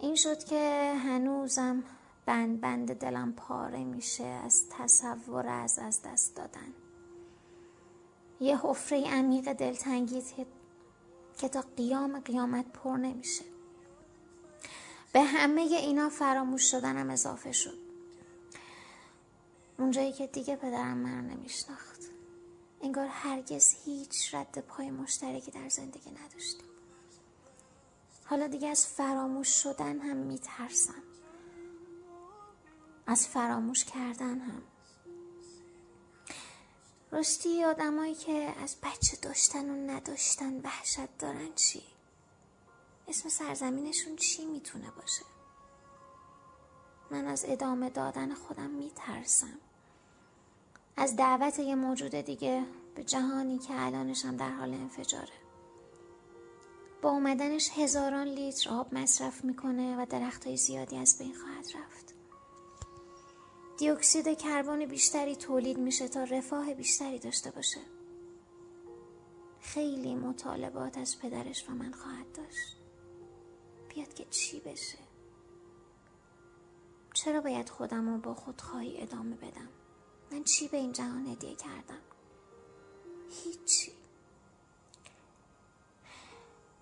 این شد که هنوزم بند بند دلم پاره میشه از تصور از از دست دادن. یه حفره عمیق دلتنگی که تا قیام قیامت پر نمیشه. به همه اینا فراموش شدنم اضافه شد. اونجایی که دیگه پدرم من نمیشناخت. انگار هرگز هیچ رد پای مشترکی در زندگی نداشتیم حالا دیگه از فراموش شدن هم میترسم از فراموش کردن هم راستی آدمایی که از بچه داشتن و نداشتن وحشت دارن چی؟ اسم سرزمینشون چی می‌تونه باشه؟ من از ادامه دادن خودم میترسم از دعوت یه موجود دیگه به جهانی که الانشم در حال انفجاره با اومدنش هزاران لیتر آب مصرف می‌کنه و درخت های زیادی از بین خواهد رفت. دیوکسید کربن بیشتری تولید میشه تا رفاه بیشتری داشته باشه. خیلی مطالبات از پدرش و من خواهد داشت. بیاد که چی بشه؟ چرا باید خودم رو با خودخواهی ادامه بدم؟ من چی به این جهان هدیه کردم؟ هیچی.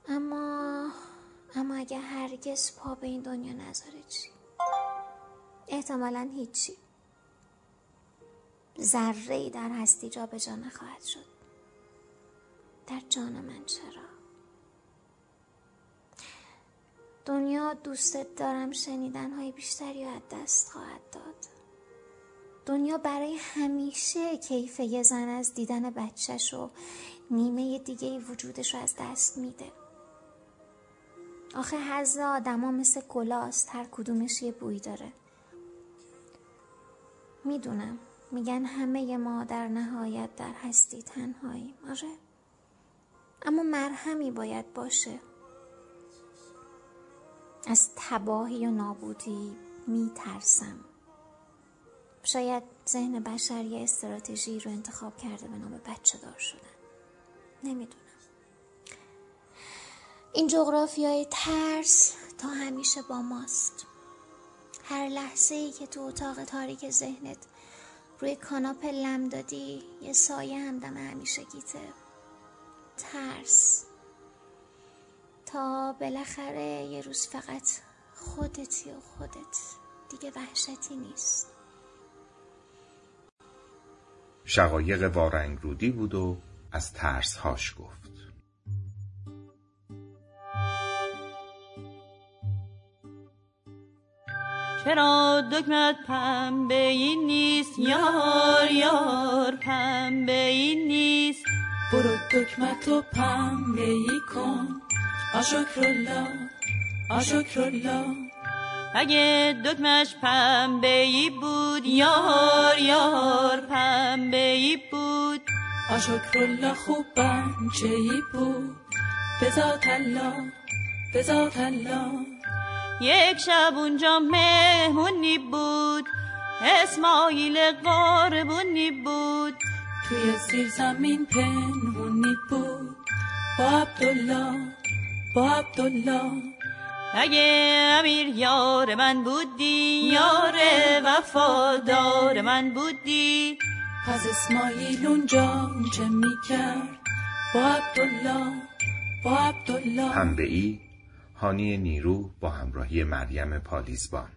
اما اما اگه هرگز پا به این دنیا نذاره چی؟ احتمالا هیچی. ذره ای در هستی جا به جا نخواهد شد. در جان من چرا؟ دنیا دوستت دارم شنیدن های بیشتری از دست خواهد داد. دنیا برای همیشه کیف یه زن از دیدن بچهش و نیمه دیگه وجودش رو از دست میده. آخه حز آدما مثل گلاست هر کدومش یه بوی داره. می‌دونم. میگن همه ما در نهایت در هستی تنهاییم. آره. اما مرهمی باید باشه. از تباهی و نابودی میترسم. شاید ذهن بشر یه استراتژی رو انتخاب کرده به نام بچه دار شدن. نمی‌دونم. این جغرافیای ترس تا همیشه با ماست. هر لحظه ای که تو اتاق تاریک ذهنت روی کاناپه لم دادی یه سایه همدم همیشه گیته. ترس. تا بالاخره یه روز فقط خودتی و خودت. دیگه وحشتی نیست. شقایق وارنگ رودی بود و از ترسهاش گفت. چرا دکمت پنبه این نیست. یار یار پنبه این نیست. برو دکمتو پنبه ای کن. آشکرالله آشکرالله اگه دکمش پنبه ای بود یار یار پنبه ای بود. آشکرالله خوب بچه ای بود. بذات الله بذات الله. یک شب اونجا مهمونی بود اسماعیل قاربونی بود. توی زیر زمین پنهونی بود. با عبدالله با عبدالله. اگه امیر یار من بودی یار وفادار من بودی. پس اسماعیل اونجا چه می‌کرد؟ با عبدالله با عبدالله. پنبه ای هانی نیرو با همراهی مریم پالیزبان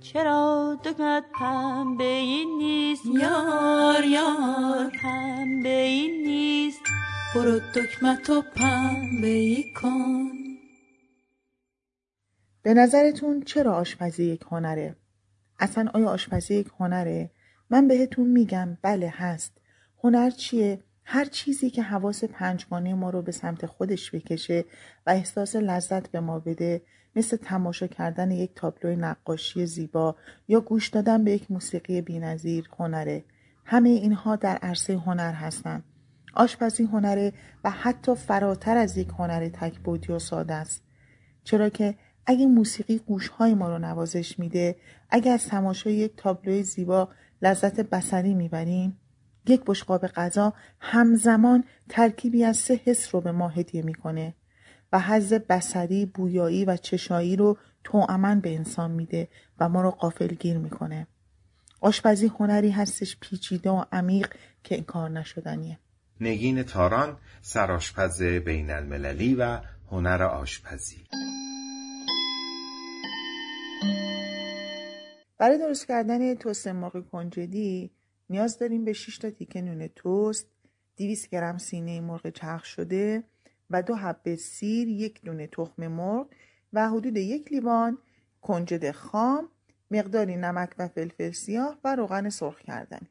چرا دکمت پنبه این نیست یار یار پنبه این نیست برو دکمتو پنبه ای کن به نظرتون چرا آشپزی یک هنره؟ اصلا آیا آشپزی یک هنره؟ من بهتون میگم بله هست. هنر چیه؟ هر چیزی که حواس پنجگانه ما رو به سمت خودش بکشه و احساس لذت به ما بده مثل تماشا کردن یک تابلوی نقاشی زیبا یا گوش دادن به یک موسیقی بینظیر هنره. همه اینها در عرصه هنر هستند. آشپزی هنره و حتی فراتر از یک هنر تکبودی و ساده است. چرا که اگه موسیقی گوشهای ما رو نوازش میده اگه از تماشای یک تابلوی زیبا لذت بسری می‌بریم یک بشقاب غذا همزمان ترکیبی از سه حس رو به ما هدیه می‌کنه و حز بسری، بویایی و چشایی رو توأمن به انسان میده و ما رو قافلگیر می‌کنه. آشپزی هنری هستش پیچیده و عمیق که انکار نشدنیه. نگین تاران سرآشپز بین المللی و هنر آشپزی برای درست کردن توست مرغ کنجدی نیاز داریم به 6 تا تیکه نون توست، 200 گرم سینه مرغ چرخ شده و دو حبه سیر، یک دونه تخم مرغ و حدود یک لیوان کنجد خام، مقداری نمک و فلفل سیاه و روغن سرخ کردنی.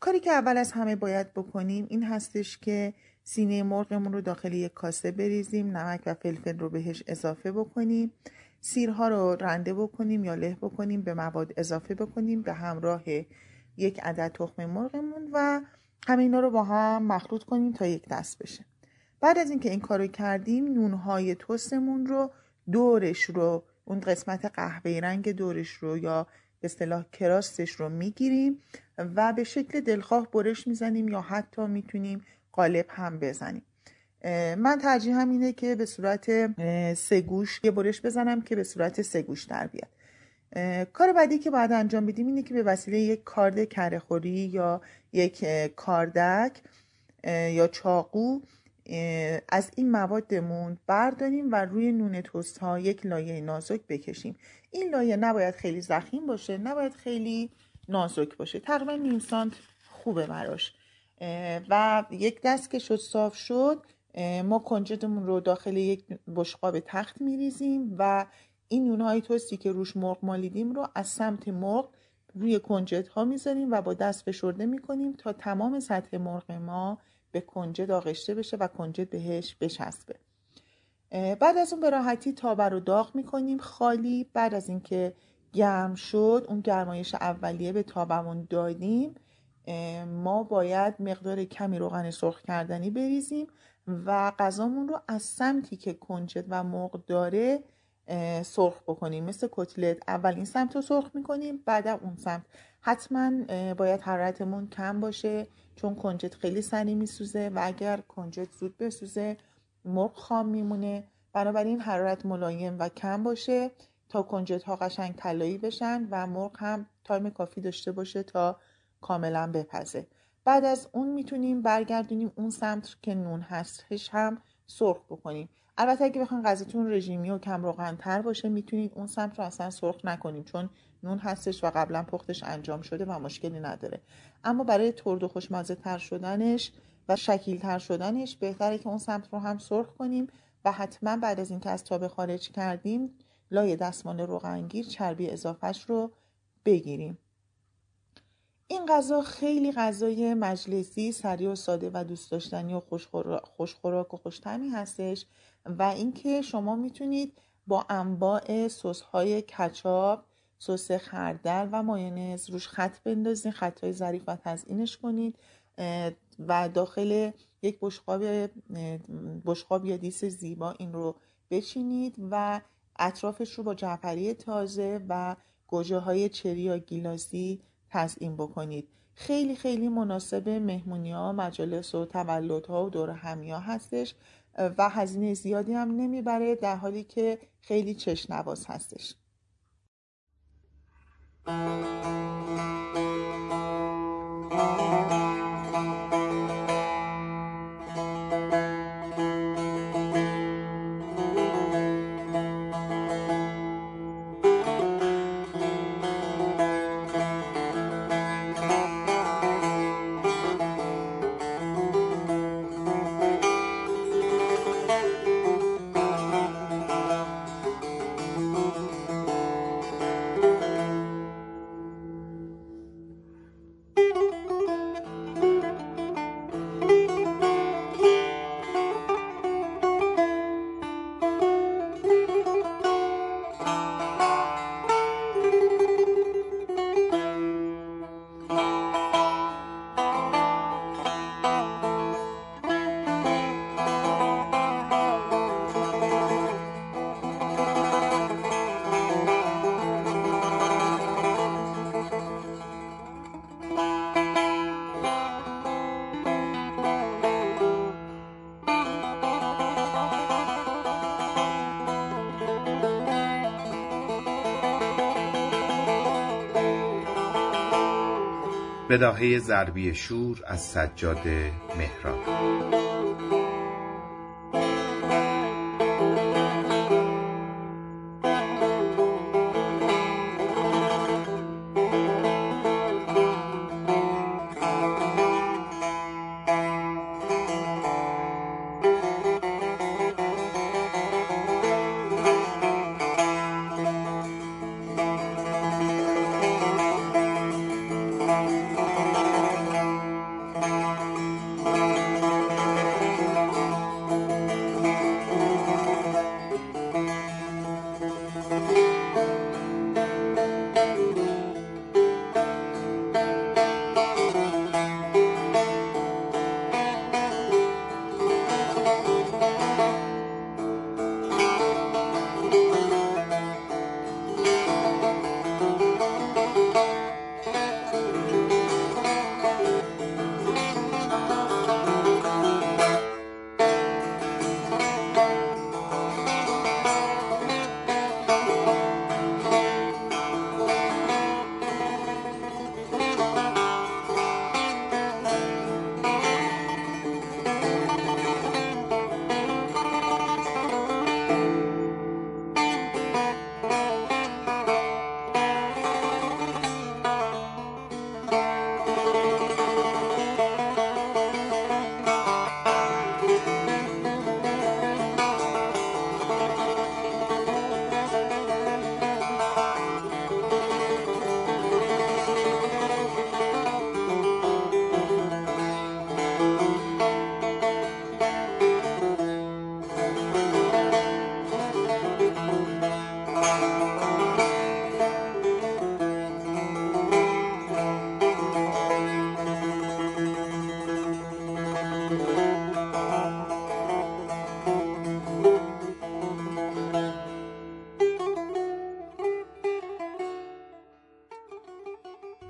کاری که اول از همه باید بکنیم این هستش که سینه مرغمون رو داخل یک کاسه بریزیم نمک و فلفل رو بهش اضافه بکنیم سیرها رو رنده بکنیم یا له بکنیم به مواد اضافه بکنیم به همراه یک عدد تخم مرغمون و همه اینا رو با هم مخلوط کنیم تا یک دست بشه. بعد از اینکه این کارو کردیم نونهای توستمون رو دورش رو اون قسمت قهوه‌ای رنگ دورش رو یا به اصطلاح کراستش رو می‌گیریم و به شکل دلخواه برش می‌زنیم یا حتی می‌تونیم قالب هم بزنیم. من ترجیحم اینه که به صورت سه گوش یه برش بزنم که به صورت سه گوش در بیاد. کار بعدی که باید انجام بدیم اینه که به وسیله یک کارد کرهخوری یا یک کاردک یا چاقو از این موادمون برداریم و روی نون توست ها یک لایه نازک بکشیم. این لایه نباید خیلی زخیم باشه نباید خیلی نازک باشه. تقریبا نیم سانت خوبه براش. و یک دست که شد صاف شد ما کنجدمون رو داخل یک بشقاب تخت میریزیم و این نونهای توستی که روش مرغ مالیدیم رو از سمت مرغ روی کنجد ها می‌ذاریم و با دست فشرده می‌کنیم تا تمام سطح مرغ ما به کنجد آغشته بشه و کنجد بهش بچسبه. بعد از اون به راحتی تابه رو داغ می‌کنیم. خالی بعد از اینکه گرم شد اون گرمایش اولیه به تابمون دادیم. ما باید مقدار کمی روغن سرخ کردنی بریزیم و غذامون رو از سمتی که کنجد و مرغ داره سرخ بکنیم. مثل کتلت اول این سمت رو سرخ می‌کنیم بعد اون سمت. حتما باید حرارتمون کم باشه چون کنجد خیلی سریع میسوزه و اگر کنجد زود بسوزه مرغ خام میمونه. بنابراین حرارت ملایم و کم باشه تا کنجد ها قشنگ طلایی بشن و مرغ هم time کافی داشته باشه تا کاملا بپزه. بعد از اون می‌تونیم برگردونیم اون سمت که نون هستش هم سرخ بکنیم. البته اگه بخواین غذاتون رژیمی و کم روغن تر باشه می‌تونید اون سمت رو اصلا سرخ نکنیم چون نون هستش و قبلا پختش انجام شده و مشکلی نداره. اما برای ترد و خوشمزه تر شدنش و شکیل تر شدنش بهتره که اون سمت رو هم سرخ کنیم و حتما بعد از اینکه از تابه خارج کردیم لای دستمال روغنگیر چربی اضافهش رو بگیریم. این غذا خیلی غذای مجلسی سریع و ساده و دوست داشتنی و خوشخوراک و خوشتمی هستش. و اینکه شما می‌تونید با انواع سس های کچاپ سس خردل و مایونز روش خط بندازین خطای ظریف و تزئینش کنید و داخل یک بشقاب بشقاب یا دیس زیبا این رو بچینید و اطرافش رو با جعفری تازه و گوجه های چری یا گیلاسی تزیین بکنید. خیلی خیلی مناسب مهمونی ها مجالس و تولدها و دور همی ها هستش. و هزینه زیادی هم نمی‌بره در حالی که خیلی چشنواز هستش. بداهه ضربی شور از سجاد مهران.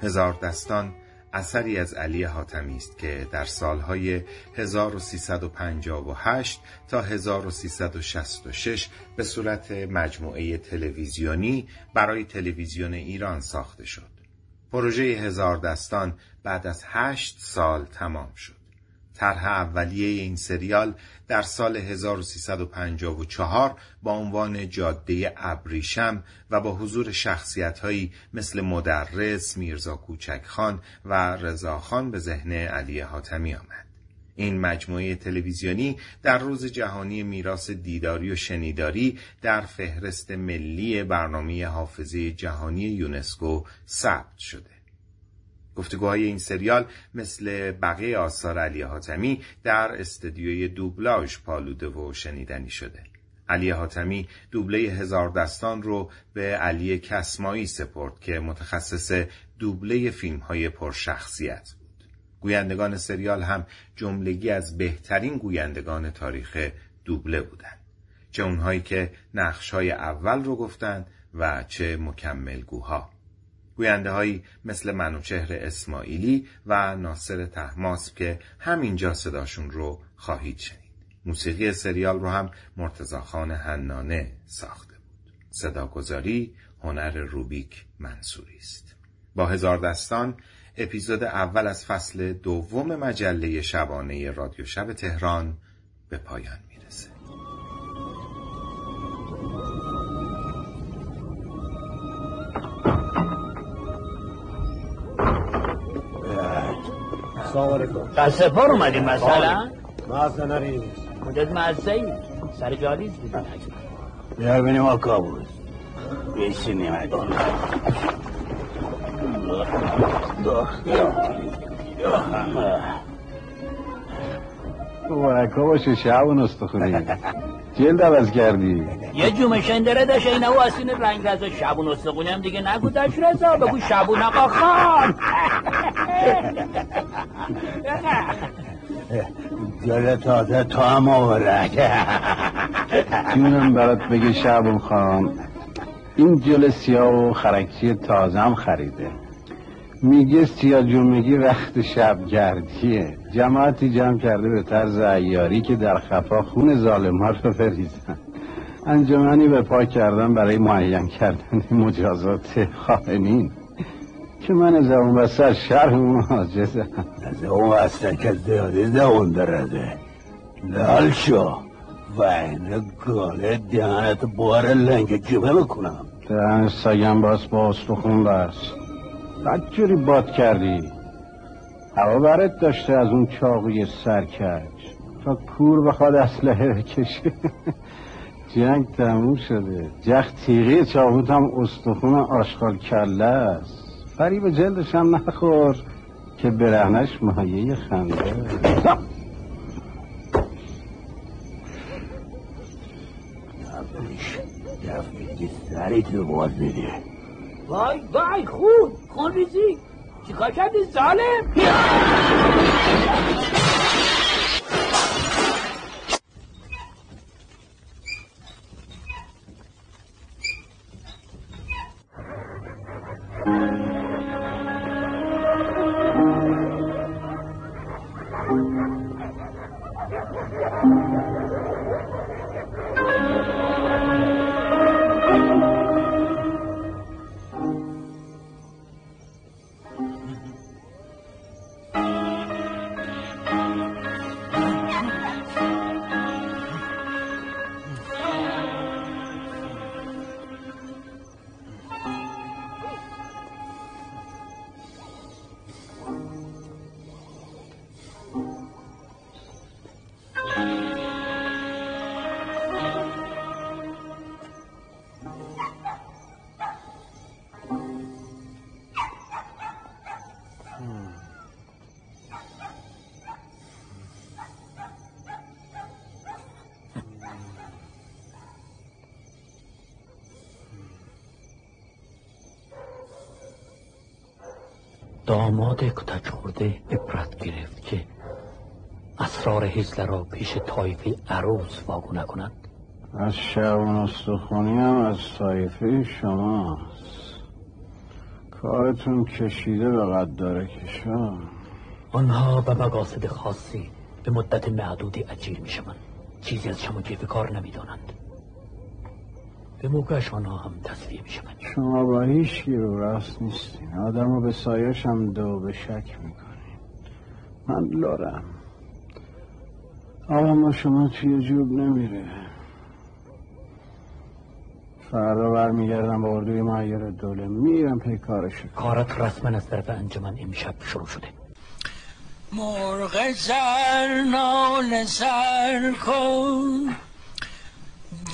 هزار دستان اثری از علی حاتمی است که در سالهای 1358 تا 1366 به صورت مجموعه تلویزیونی برای تلویزیون ایران ساخته شد. پروژه هزار دستان بعد از هشت سال تمام شد. طرح اولیه این سریال در سال 1354 با عنوان جاده ابریشم و با حضور شخصیت‌هایی مثل مدرس، میرزا کوچکخان و رضاخان به ذهن علی حاتمی آمد. این مجموعه تلویزیونی در روز جهانی میراث دیداری و شنیداری در فهرست ملی برنامه حافظه جهانی یونسکو ثبت شده. گفتگوهای این سریال مثل بقیه آثار علی حاتمی در استدیوی دوبلاژ پالوده و شنیدنی شده. علی حاتمی دوبله هزار دستان رو به علی کسمایی سپرد که متخصص دوبله فیلم های پرشخصیت بود. گویندگان سریال هم جملگی از بهترین گویندگان تاریخ دوبله بودند چه اونهایی که نقشهای اول رو گفتند و چه مکملگوها گوینده هایی مثل منوچهر اسماعیلی و ناصر تحماسب که همینجا صداشون رو خواهید شنید. موسیقی سریال رو هم مرتزاخان هنانه ساخته بود. صداگذاری هنر روبیک منصوری است. با هزار دستان اپیزود اول از فصل دوم مجله شبانه رادیو شب تهران به پایان سلام علیکم. دست پار اومدیم مثلا مازه نریم. خودت مزه ای سر جالیز بودیم بیا ببینیم آقا بود. بشینیم مبارکا باشه شعبون استخونی جلد عوض کردی یه جومه شندره داشت اینه و اسین رنگ رزا شبون استقونی هم دیگه نگو داشت رزا بگو شبون آقا خان. جل تازه تو هم مبارک جونم برات بگه شعبون خان این جل سیاه و خرکچی تازه هم خریده. میگه سیاه جمعگی وقت شبگردیه جماعتی جمع کرده به طرز ایاری که در خفا خون ظالمات رو بریزن. انجمنی به پا کردن برای معین کردن مجازات خائنین. که من زبون بسر شرح اون حاجزم از اون واسه که زیادی زبون درده. لال شو. و این گاله دهنت بار لنگ جبه بکنم. دهن سگم باز با استخون بس. بد جوری باد کردی. هوا برت داشته از اون چاقوی سرکش. تا کور بخواد اسلحه بکشه. جنگ تموم شده. جخ تیغی چاقوت هم استخون آشغال کله است. فریب جلدش هم نخور که برهنش مایه خنده. دفعه سری تو باز میده وای وای خون خون ریزی. چیکار کردی ظالم؟ داماد کتک خورده عبرت گرفت که اسرار هیتلر را پیش طایفه عروس واگو نکند. از شعبان استخونی هم از طایفه شماست. کارتون کشیده به قدار کشا. آنها به مقاصد خاصی به مدت معدودی اجیر می شوند چیزی از شما کیف کار نمی دانند به موقعش آنها هم تصفیه می شوند شما با هیچ رو راست نیستین. آدم رو به سایش هم دو به شک می‌کنین. من لارم آقا ما شما توی جوب نمیره. فردا برمیگردم با اردوی معیر دوله. میرم پی کارش کارت رسما از طرف انجمن امشب شروع شده. مرغ زر نال سر کن.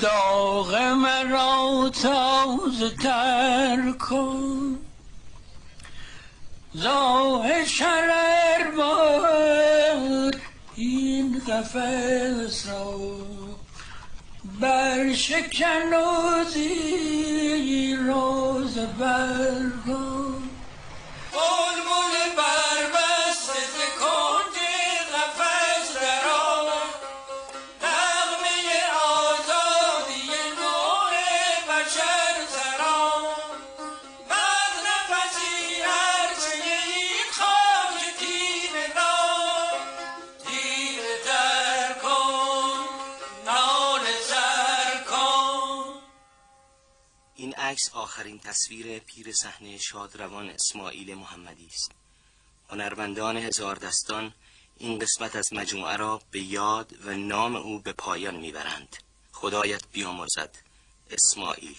داغ مرا تازه تر کن. زاه شرر باد این قفص را. بر شکن و زیراز برگان عکس آخرین تصویر پیر صحنه شادروان اسماعیل محمدی است. هنرمندان هزار دستان این قسمت از مجموعه را به یاد و نام او به پایان می‌برند. خدایت بیامرزد اسماعیل.